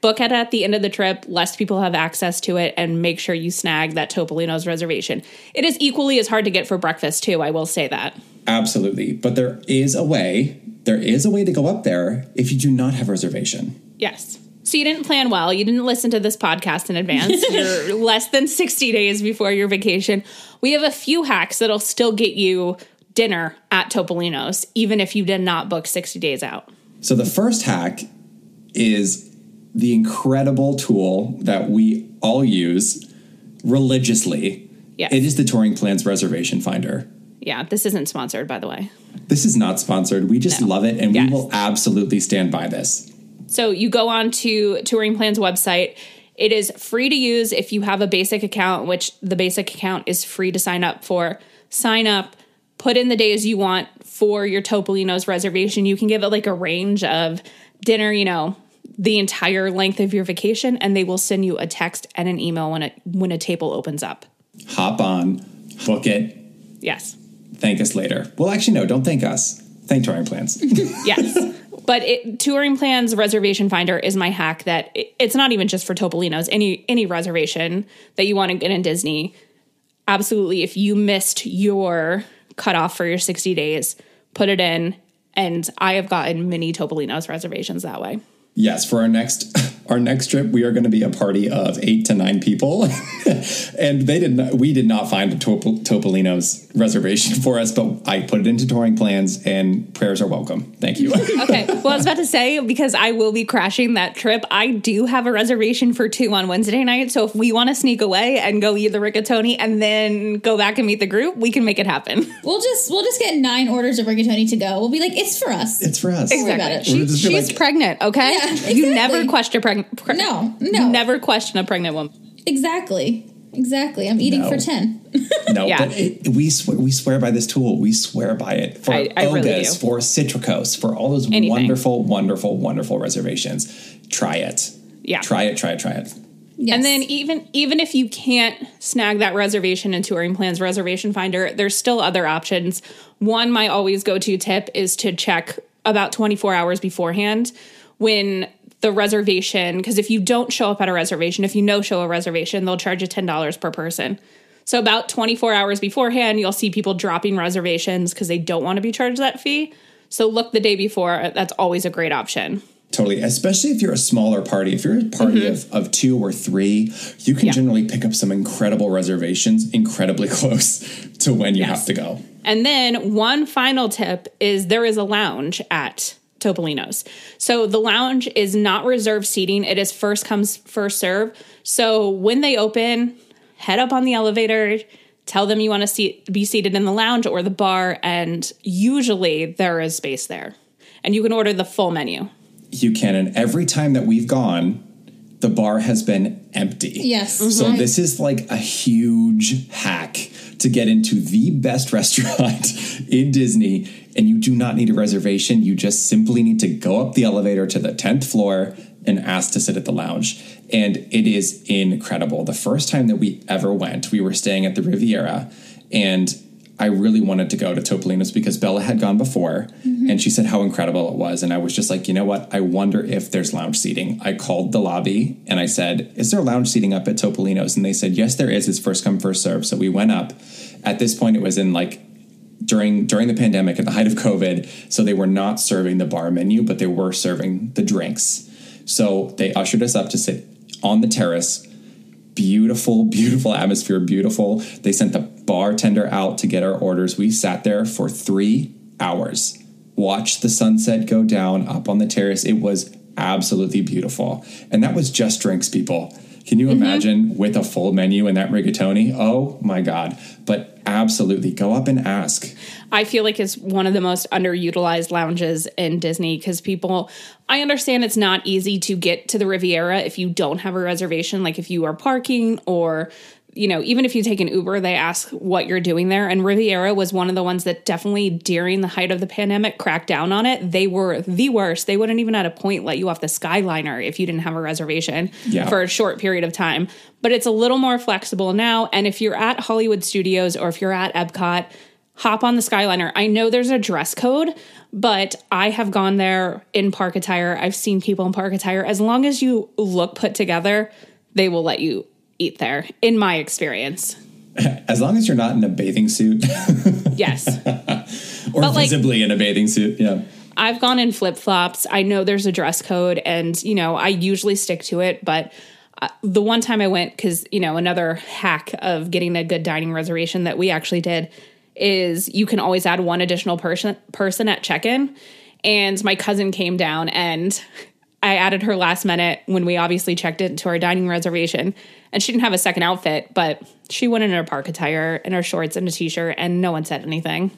Book it at the end of the trip, lest people have access to it, and make sure you snag that Topolino's reservation. It is equally as hard to get for breakfast, too. I will say that. Absolutely. But there is a way, there is a way to go up there if you do not have a reservation. Yes. So you didn't plan well. You didn't listen to this podcast in advance. You're less than 60 days before your vacation. We have a few hacks that'll still get you dinner at Topolino's, even if you did not book 60 days out. So the first hack is the incredible tool that we all use religiously. Yes. It is the Touring Plans Reservation Finder. Yeah, this isn't sponsored, by the way. This is not sponsored. We just No. love it and Yes. we will absolutely stand by this. So you go on to Touring Plan's website. It is free to use if you have a basic account, which the basic account is free to sign up for. Sign up, put in the days you want for your Topolino's reservation. You can give it like a range of dinner, you know, the entire length of your vacation, and they will send you a text and an email when it when a table opens up. Hop on, book it, Yes. thank us later. Well, actually, no, don't thank us. Thank Touring Plans. Yes. But it, touring plans reservation finder is my hack that it, it's not even just for Topolino's any any reservation that you want to get in Disney. Absolutely, if you missed your cutoff for your 60 days, put it in. And I have gotten many Topolino's reservations that way. Yes, for our next our next trip, we are going to be a party of eight to nine people, and they did not. We did not find a Topol- Topolino's reservation for us, but I put it into touring plans, and prayers are welcome. Thank you. Okay. Well, I was about to say, because I will be crashing that trip, I do have a reservation for two on Wednesday night. So if we want to sneak away and go eat the rigatoni and then go back and meet the group, we can make it happen. we'll just we'll just get nine orders of rigatoni to go. We'll be like, it's for us. it's for us. worry about it. She- We'll just be she's like- pregnant, okay? Yeah, You never exactly. question pregnant. Pre- No, no. never question a pregnant woman. exactly, exactly. I'm eating No. for ten. No, Yeah. but it, we swear we swear by this tool. We swear by it for I- I Oga's, do. for Citricos, for all those Anything. wonderful, wonderful, wonderful reservations. Try it. Yeah. Try it. Try it. Try it. Yes. And then even even if you can't snag that reservation in Touring Plans Reservation Finder, there's still other options. One my always go to tip is to check about 24 hours beforehand when the reservation because if you don't show up at a reservation, if you no show a reservation, they'll charge you $10 per person. So about 24 hours beforehand, you'll see people dropping reservations because they don't want to be charged that fee. So look the day before. That's always a great option. Totally. Especially if you're a smaller party. If you're a party of, of two or three, you can Mm-hmm. Yeah. generally pick up some incredible reservations incredibly close to when you Yes. have to go. And then one final tip is there is a lounge at Topolino's. So the lounge is not reserved seating, it is first comes, first serve. So when they open, head up on the elevator, tell them you want to seat, be seated in the lounge or the bar, and usually there is space there. And you can order the full menu. You can. And every time that we've gone, the bar has been empty. Yes. So mm-hmm. this is like a huge hack to get into the best restaurant in Disney. And you do not need a reservation. You just simply need to go up the elevator to the 10th floor and ask to sit at the lounge. And it is incredible. The first time that we ever went, we were staying at the Riviera and I really wanted to go to Topolino's because Bella had gone before mm-hmm. and she said how incredible it was. And I was just like, you know what? I wonder if there's lounge seating. I called the lobby and I said, Is there lounge seating up at Topolino's? And they said, Yes, there is. It's first come, first serve. So we went up. At this point, it was in like during during the pandemic at the height of COVID. So they were not serving the bar menu, but they were serving the drinks. So they ushered us up to sit on the terrace. Beautiful, beautiful atmosphere, beautiful. They sent the bartender out to get our orders. We sat there for three hours, watched the sunset go down up on the terrace. It was absolutely beautiful. And that was just drinks, people. Can you mm-hmm. imagine with a full menu and that rigatoni? Oh my God. But absolutely go up and ask. I feel like it's one of the most underutilized lounges in Disney because people, I understand it's not easy to get to the Riviera if you don't have a reservation, like if you are parking or you know, even if you take an Uber, they ask what you're doing there. And Riviera was one of the ones that definitely during the height of the pandemic cracked down on it. They were the worst. They wouldn't even at a point let you off the Skyliner if you didn't have a reservation Yeah. for a short period of time. But it's a little more flexible now. And if you're at Hollywood Studios or if you're at Epcot, hop on the Skyliner. I know there's a dress code, but I have gone there in park attire. I've seen people in park attire. As long as you look put together, they will let you eat there, in my experience. As long as you're not in a bathing suit Yes. or But, like- visibly in a bathing suit. Yeah. I've gone in flip flops. I know there's a dress code, and you know I usually stick to it. But uh, the one time I went, because you know another hack of getting a good dining reservation that we actually did is you can always add one additional person person at check in. And my cousin came down, and I added her last minute when we obviously checked it into our dining reservation, and she didn't have a second outfit, but she went in her park attire and her shorts and a t-shirt, and no one said anything.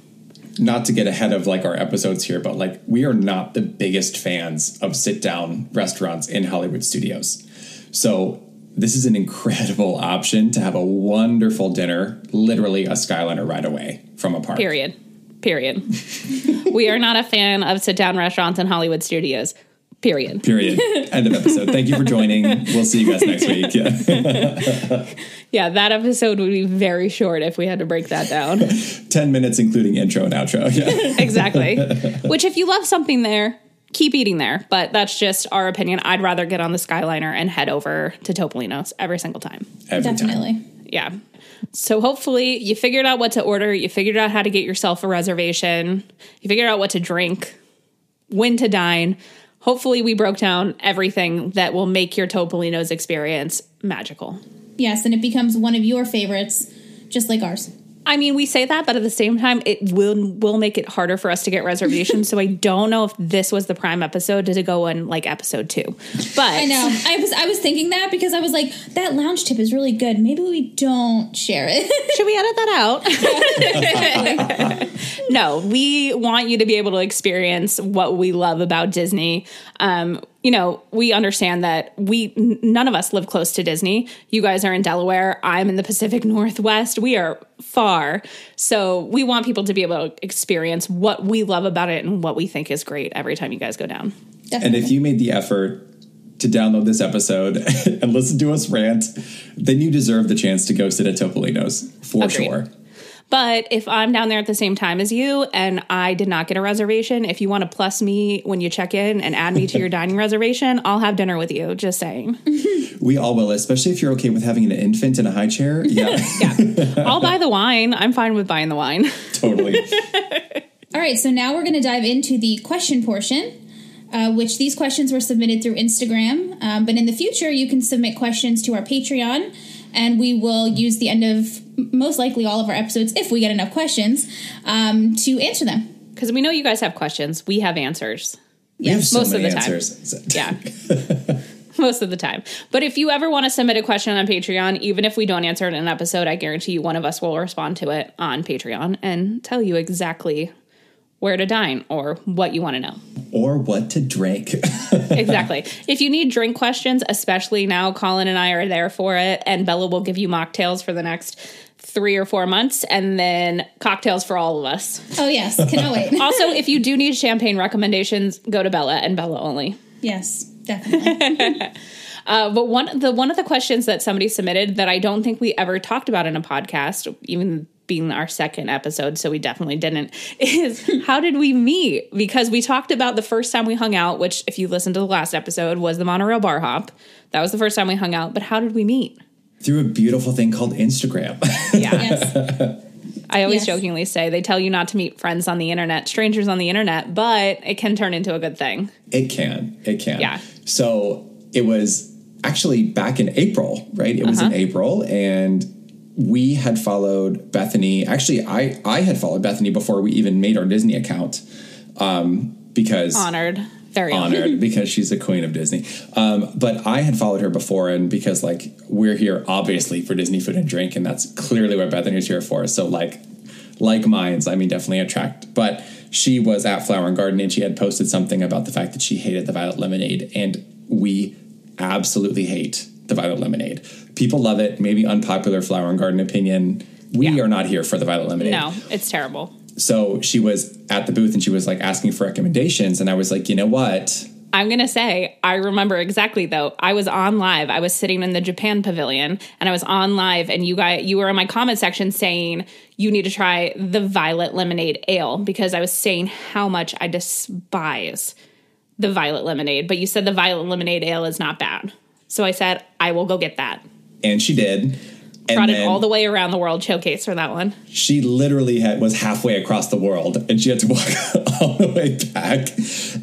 Not to get ahead of like our episodes here, but like we are not the biggest fans of sit down restaurants in Hollywood studios. So this is an incredible option to have a wonderful dinner, literally a Skyliner right away from a park. Period. Period. we are not a fan of sit down restaurants in Hollywood studios. Period. Period. End of episode. Thank you for joining. We'll see you guys next week. Yeah. Yeah, that episode would be very short if we had to break that down. 10 minutes, including intro and outro. Yeah. exactly. Which, if you love something there, keep eating there. But that's just our opinion. I'd rather get on the Skyliner and head over to Topolino's every single time. Every time. Definitely. Yeah. So hopefully you figured out what to order, you figured out how to get yourself a reservation, you figured out what to drink, when to dine. Hopefully we broke down everything that will make your Topolino's experience magical. Yes, and it becomes one of your favorites, just like ours. I mean, we say that, but at the same time, it will will make it harder for us to get reservations. so I don't know if this was the prime episode to go in like episode two. But I know. I was I was thinking that because I was like, that lounge tip is really good. Maybe we don't share it. Should we edit that out? no, we want you to be able to experience what we love about Disney. Um, you know, we understand that we n- none of us live close to Disney. You guys are in Delaware. I'm in the Pacific Northwest. We are far. So we want people to be able to experience what we love about it and what we think is great every time you guys go down. And if you made the effort to download this episode and listen to us rant, then you deserve the chance to go sit at Topolino's for Agreed. sure. But if I'm down there at the same time as you and I did not get a reservation, if you want to plus me when you check in and add me to your dining reservation, I'll have dinner with you. Just saying. We all will, especially if you're okay with having an infant in a high chair. Yeah, Yeah. I'll buy the wine. I'm fine with buying the wine. totally. All right, so now we're going to dive into the question portion. Uh, which these questions were submitted through Instagram. Um, but in the future, you can submit questions to our Patreon, and we will use the end of m- most likely all of our episodes, if we get enough questions, um, to answer them. Because we know you guys have questions. We have answers. We have so most of many the time. answers. Yeah. Most of the time. But if you ever want to submit a question on Patreon, even if we don't answer it in an episode, I guarantee you one of us will respond to it on Patreon and tell you exactly where to dine or what you want to know. Or what to drink. exactly. If you need drink questions, especially now, Colin and I are there for it, and Bella will give you mocktails for the next three or four months, and then cocktails for all of us. Oh, yes, cannot wait. Also, if you do need champagne recommendations, go to Bella and Bella only. yes, definitely. Uh, but one the one of the questions that somebody submitted that I don't think we ever talked about in a podcast, even being our second episode, so we definitely didn't, is how did we meet? Because we talked about the first time we hung out, which if you listened to the last episode was the monorail bar hop. That was the first time we hung out. But how did we meet? Through a beautiful thing called Instagram. Yeah. yes. I always Yes. jokingly say they tell you not to meet friends on the internet, strangers on the internet, but it can turn into a good thing. It can. It can. Yeah. So it was actually back in April, right? It was in Uh-huh. April and we had followed Bethany. Actually, I I had followed Bethany before we even made our Disney account. Um because Honored. Very honored because she's a queen of Disney. Um, but I had followed her before, and because like we're here obviously for Disney food and drink, and that's clearly what Bethany's here for. So like, like minds, I mean, definitely attract. But she was at Flower and Garden, and she had posted something about the fact that she hated the violet lemonade, and we absolutely hate the violet lemonade. People love it. Maybe unpopular Flower and Garden opinion. We Yeah. are not here for the violet lemonade No, it's terrible. So she was at the booth and she was like asking for recommendations and i was like you know what I'm going to say, I remember exactly though. I was on live. I was sitting in the Japan pavilion and I was on live and you guys you were in my comment section saying you need to try the violet lemonade ale because I was saying how much I despise the violet lemonade, but you said the violet lemonade ale is not bad. So I said, I will go get that. and she did Brought it all the way around the world showcase for that one. she literally had was halfway across the world and she had to walk all the way back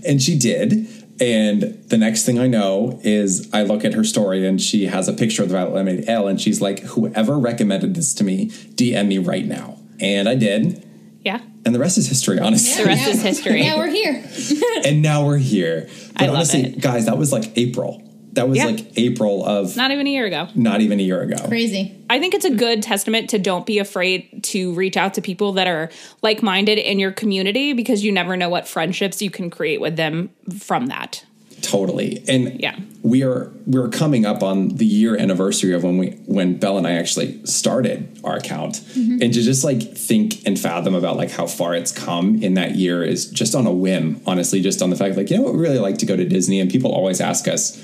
and she did and the next thing i know is i look at her story and she has a picture of the violet lemonade ale and she's like whoever recommended this to me dm me right now and i did Yeah. and the rest is history honestly The rest Now- is history. Now we're here. and now we're here but I love honestly it. guys that was like april that was Yeah. like april of Not even a year ago. not even a year ago Crazy. I think it's a good testament to don't be afraid to reach out to people that are like minded in your community because you never know what friendships you can create with them from that. Totally. And Yeah. we are we're coming up on the year anniversary of when we when Bell and I actually started our account. Mm-hmm. And to just like think and fathom about like how far it's come in that year is just on a whim, honestly, just on the fact like, you know what, we really like to go to Disney and people always ask us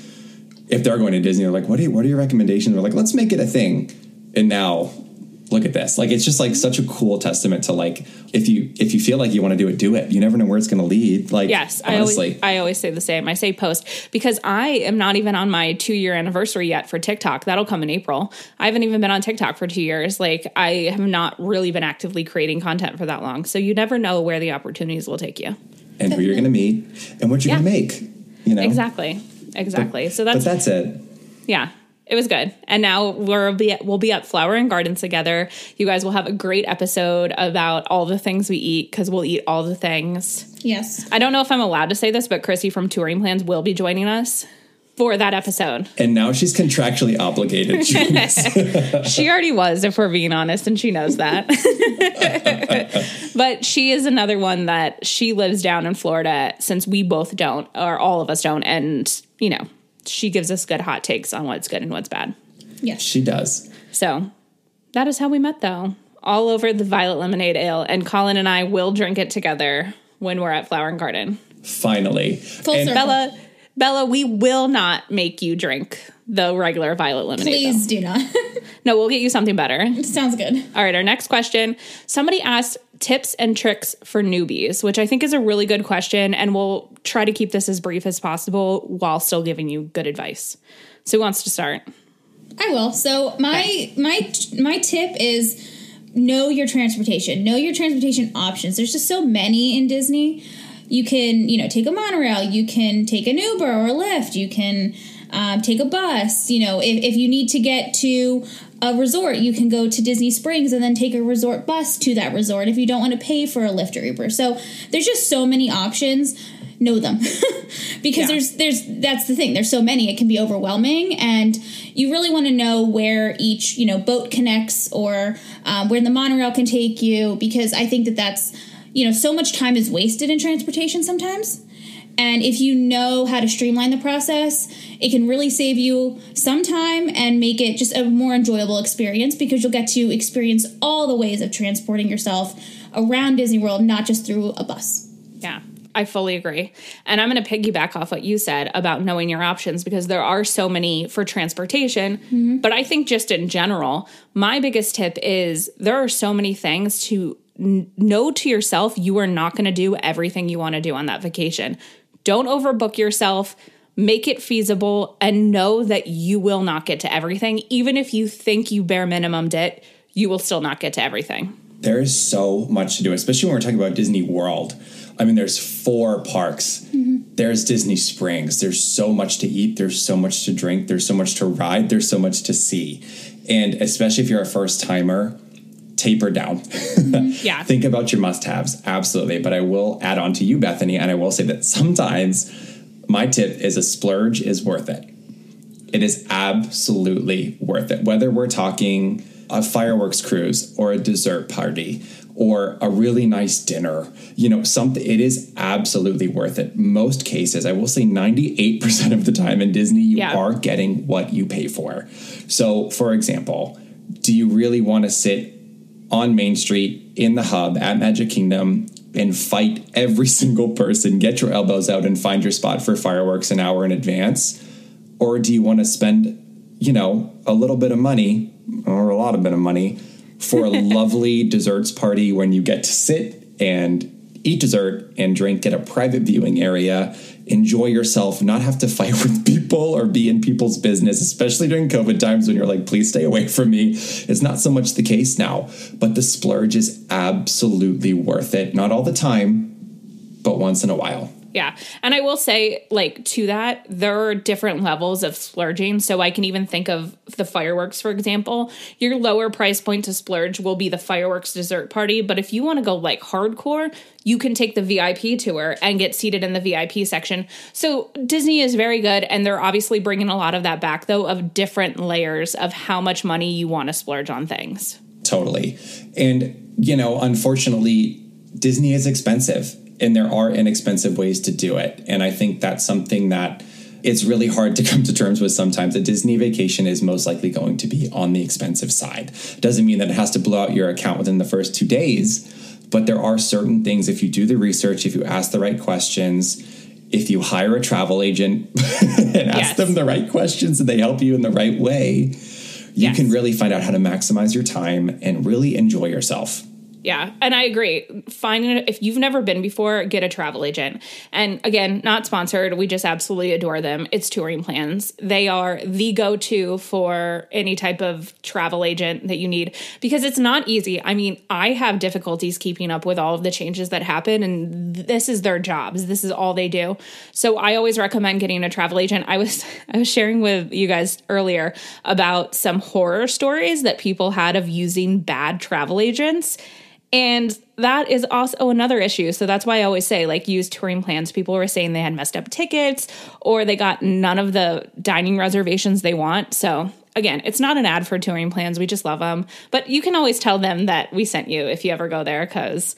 if they're going to Disney, they're like, what are you, what are your recommendations? We're like, let's make it a thing. And now look at this. Like it's just like such a cool testament to like if you if you feel like you want to do it, do it. You never know where it's gonna lead. Like Yes, I honestly. always I always say the same. I say post because I am not even on my 2 year anniversary yet for TikTok. That'll come in April. I haven't even been on TikTok for 2 years. Like I have not really been actively creating content for that long. So you never know where the opportunities will take you. and who you're going to meet and what you're Yeah. going to make. You know Exactly. Exactly. so But that's that's it. yeah it was good and now we'll be at, we'll be at flower and garden together you guys will have a great episode about all the things we eat because we'll eat all the things Yes. i don't know if i'm allowed to say this but chrissy from touring plans will be joining us for that episode And now she's contractually obligated. to join us. she already was if we're being honest and she knows that but she is another one that she lives down in florida since we both don't or all of us don't and you know she gives us good hot takes on what's good and what's bad Yes. she does. So that is how we met, though. All over the violet lemonade ale, and Colin and I will drink it together when we're at Flower and Garden. Finally. Full And- circle. Bella, Bella, we will not make you drink the regular violet lemonade. Please do not. No, we'll get you something better. Sounds good. All right, our next question. Somebody asked tips and tricks for newbies, which I think is a really good question, and we'll try to keep this as brief as possible while still giving you good advice. So, who wants to start? I will. So my my my tip is know your transportation. Know your transportation options. There's just so many in Disney. You can, you know, take a monorail. You can take an Uber or a Lyft. You can um, take a bus. You know, if, if you need to get to a resort, you can go to Disney Springs and then take a resort bus to that resort if you don't want to pay for a Lyft or Uber. So there's just so many options. Know them because Yeah. there's there's that's the thing. There's so many. It can be overwhelming, and you really want to know where each you know boat connects or um, where the monorail can take you because I think that that's you know so much time is wasted in transportation sometimes. And if you know how to streamline the process, it can really save you some time and make it just a more enjoyable experience because you'll get to experience all the ways of transporting yourself around Disney World, not just through a bus. Yeah, I fully agree. And I'm going to piggyback off what you said about knowing your options because there are so many for transportation. Mm-hmm. But I think just in general, my biggest tip is there are so many things to know to yourself you are not going to do everything you want to do on that vacation. Don't overbook yourself. Make it feasible and know that you will not get to everything. Even if you think you bare minimum it, you will still not get to everything. There is so much to do, especially when we're talking about Disney World. I mean, there's four parks. Mm-hmm. There's Disney Springs. There's so much to eat. There's so much to drink. There's so much to ride. There's so much to see. And especially if you're a first timer, taper down. Yeah. Think about your must haves. Absolutely. But I will add on to you, Bethany, and I will say that sometimes my tip is a splurge is worth it. It is absolutely worth it. Whether we're talking a fireworks cruise or a dessert party or a really nice dinner, you know, something, it is absolutely worth it. Most cases, I will say 98% of the time in Disney, you Yeah. are getting what you pay for. So, for example, do you really want to sit on Main Street in the hub at Magic Kingdom and fight every single person, get your elbows out and find your spot for fireworks an hour in advance? Or do you want to spend, you know, a little bit of money or a lot of bit of money for a lovely desserts party when you get to sit and eat dessert and drink at a private viewing area, enjoy yourself, not have to fight with people or be in people's business, especially during COVID times when you're like, please stay away from me. It's not so much the case now, but the splurge is absolutely worth it. Not all the time, but once in a while. Yeah. And I will say, like, to that, there are different levels of splurging. So I can even think of the fireworks, for example. Your lower price point to splurge will be the fireworks dessert party. But if you want to go like hardcore, you can take the VIP tour and get seated in the VIP section. So Disney is very good. And they're obviously bringing a lot of that back, though, of different layers of how much money you want to splurge on things. Totally. And, you know, unfortunately, Disney is expensive and there are inexpensive ways to do it. And I think that's something that it's really hard to come to terms with sometimes. A Disney vacation is most likely going to be on the expensive side. Doesn't mean that it has to blow out your account within the first two days, but there are certain things if you do the research, if you ask the right questions, if you hire a travel agent and ask Yes. them the right questions and they help you in the right way, you Yes. can really find out how to maximize your time and really enjoy yourself. Yeah, and I agree. Finding if you've never been before, get a travel agent. And again, not sponsored. We just absolutely adore them. It's touring plans. They are the go-to for any type of travel agent that you need because it's not easy. I mean, I have difficulties keeping up with all of the changes that happen and this is their jobs. This is all they do. So I always recommend getting a travel agent. I was I was sharing with you guys earlier about some horror stories that people had of using bad travel agents. And that is also another issue. So that's why I always say, like, use touring plans. People were saying they had messed up tickets or they got none of the dining reservations they want. So, again, it's not an ad for touring plans. We just love them. But you can always tell them that we sent you if you ever go there because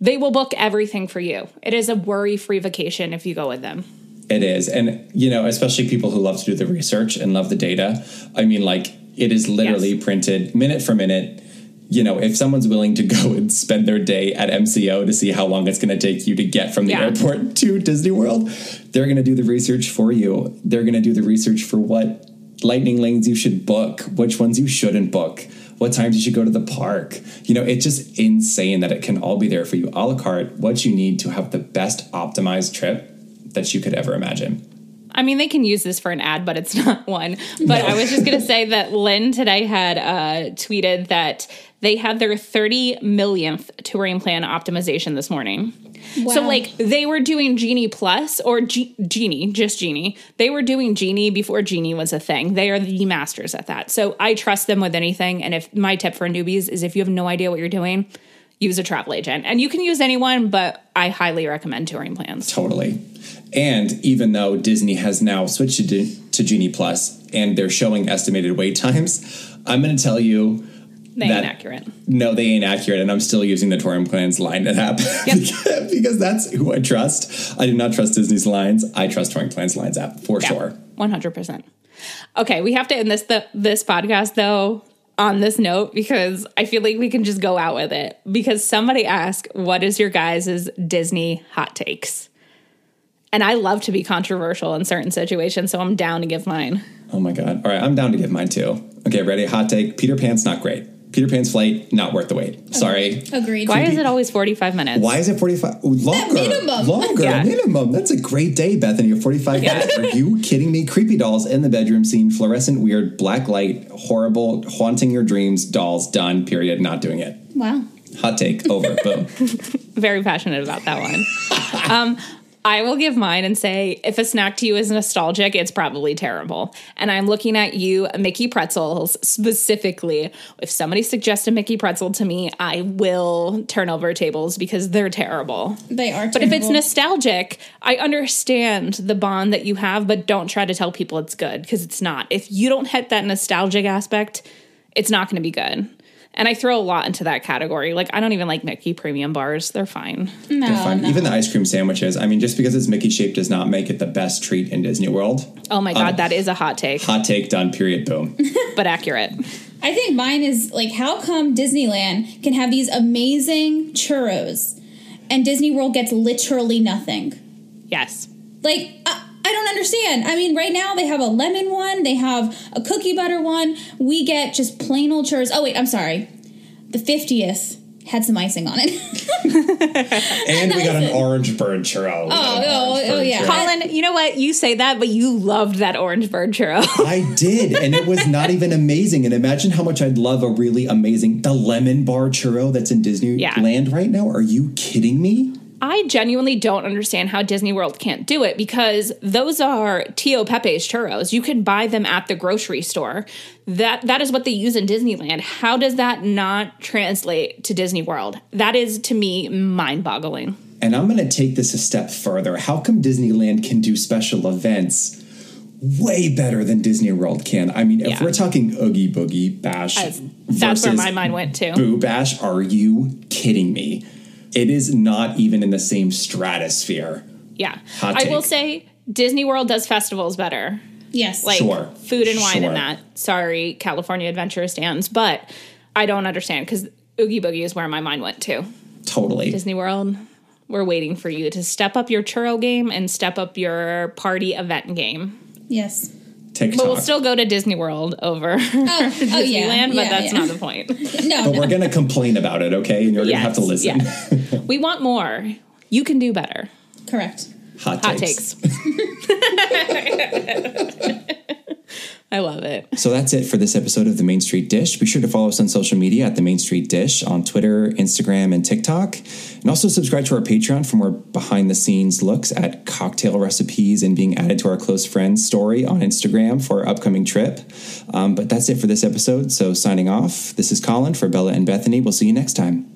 they will book everything for you. It is a worry free vacation if you go with them. It is. And, you know, especially people who love to do the research and love the data. I mean, like, it is literally Yes. printed minute for minute. You know, if someone's willing to go and spend their day at MCO to see how long it's going to take you to get from the Yeah. airport to Disney World, they're going to do the research for you. They're going to do the research for what lightning lanes you should book, which ones you shouldn't book, what times you should go to the park. You know, it's just insane that it can all be there for you a la carte, what you need to have the best optimized trip that you could ever imagine. I mean, they can use this for an ad, but it's not one. But I was just going to say that Lynn today had uh, tweeted that they had their 30 millionth touring plan optimization this morning. So, like, they were doing Genie Plus or G- Genie, just Genie. They were doing Genie before Genie was a thing. They are the masters at that. So, I trust them with anything. And if my tip for newbies is if you have no idea what you're doing, use a travel agent. And you can use anyone, but I highly recommend touring plans. Totally. And even though Disney has now switched to, to Genie Plus and they're showing estimated wait times, I'm going to tell you They that ain't accurate. no, they ain't accurate, and I'm still using the Touring Plans line app Yep. because that's who I trust. I do not trust Disney's lines. I trust Touring Plans lines app for sure. One hundred percent. Okay, we have to end this the, this podcast though on this note because I feel like we can just go out with it because somebody asked, "What is your guys' Disney hot takes?" And I love to be controversial in certain situations, so I'm down to give mine. Oh my god! All right, I'm down to give mine too. Okay, ready? Hot take: Peter Pan's not great. Peter Pan's flight not worth the wait. Sorry. Agreed. Why is it always 45 minutes? Why is it 45? Longer. minimum. Longer. Yeah. Minimum. That's a great day, Bethany. You're 45 Yeah. minutes. Are you kidding me? Creepy dolls in the bedroom scene, fluorescent, weird, black light, horrible, haunting your dreams, dolls, done, period. Not doing it. Wow. Hot take. Over. Boom. Very passionate about that one. um, I will give mine and say if a snack to you is nostalgic, it's probably terrible. And I'm looking at you, Mickey pretzels specifically. If somebody suggests a Mickey pretzel to me, I will turn over tables because they're terrible. They are. But if it's nostalgic, I understand the bond that you have, but don't try to tell people it's good because it's not. If you don't hit that nostalgic aspect, it's not going to be good. And I throw a lot into that category. Like I don't even like Mickey premium bars; they're fine. no, They're fun. no. Even the ice cream sandwiches. I mean, just because it's Mickey shaped does not make it the best treat in Disney World. Oh my god, um, that is a hot take, Hot take done, period, boom. but accurate. I think mine is like, how come Disneyland can have these amazing churros, and Disney World gets literally nothing? Yes. Like, I, I don't understand. I mean, right now they have a lemon one, they have a cookie butter one. We get just plain old churros. Oh wait, I'm sorry. The fiftieth had some icing on it. And we got an orange bird churro. We got oh, oh, oh, yeah. churro. Colin, you know what? You say that, but you loved that orange bird churro. I did, and it was not even amazing. And imagine how much I'd love a really amazing the lemon bar churro that's in Disneyland Yeah. right now. Are you kidding me? I genuinely don't understand how Disney World can't do it because those are Tio Pepe's churros. You can buy them at the grocery store. That that is what they use in Disneyland. How does that not translate to Disney World? That is to me mind-boggling. And I'm going to take this a step further. How come Disneyland can do special events way better than Disney World can? I mean, if Yeah. we're talking Oogie Boogie Bash, that's where my mind went to. Boo Bash, are you kidding me? It is not even in the same stratosphere. Yeah. Hot I will say Disney World does festivals better. yes. Like Sure. food and wine Sure. and that. Sorry, California Adventure stands, but I don't understand because Oogie Boogie is where my mind went to. Totally. Disney World, we're waiting for you to step up your churro game and step up your party event game. yes. TikTok. But we'll still go to Disney World over Oh, oh Disneyland, yeah. but yeah, that's yeah. not the point. No, but no. we're going to complain about it, okay? And you're going to have to listen. yes. we want more. You can do better. correct. Hot, Hot takes. takes. I love it. So that's it for this episode of The Main Street Dish. Be sure to follow us on social media at The Main Street Dish on Twitter, Instagram, and TikTok. And also subscribe to our Patreon for more behind the scenes looks at cocktail recipes and being added to our close friends story on Instagram for our upcoming trip. Um, but that's it for this episode. So signing off, this is Colin for Bella and Bethany. We'll see you next time.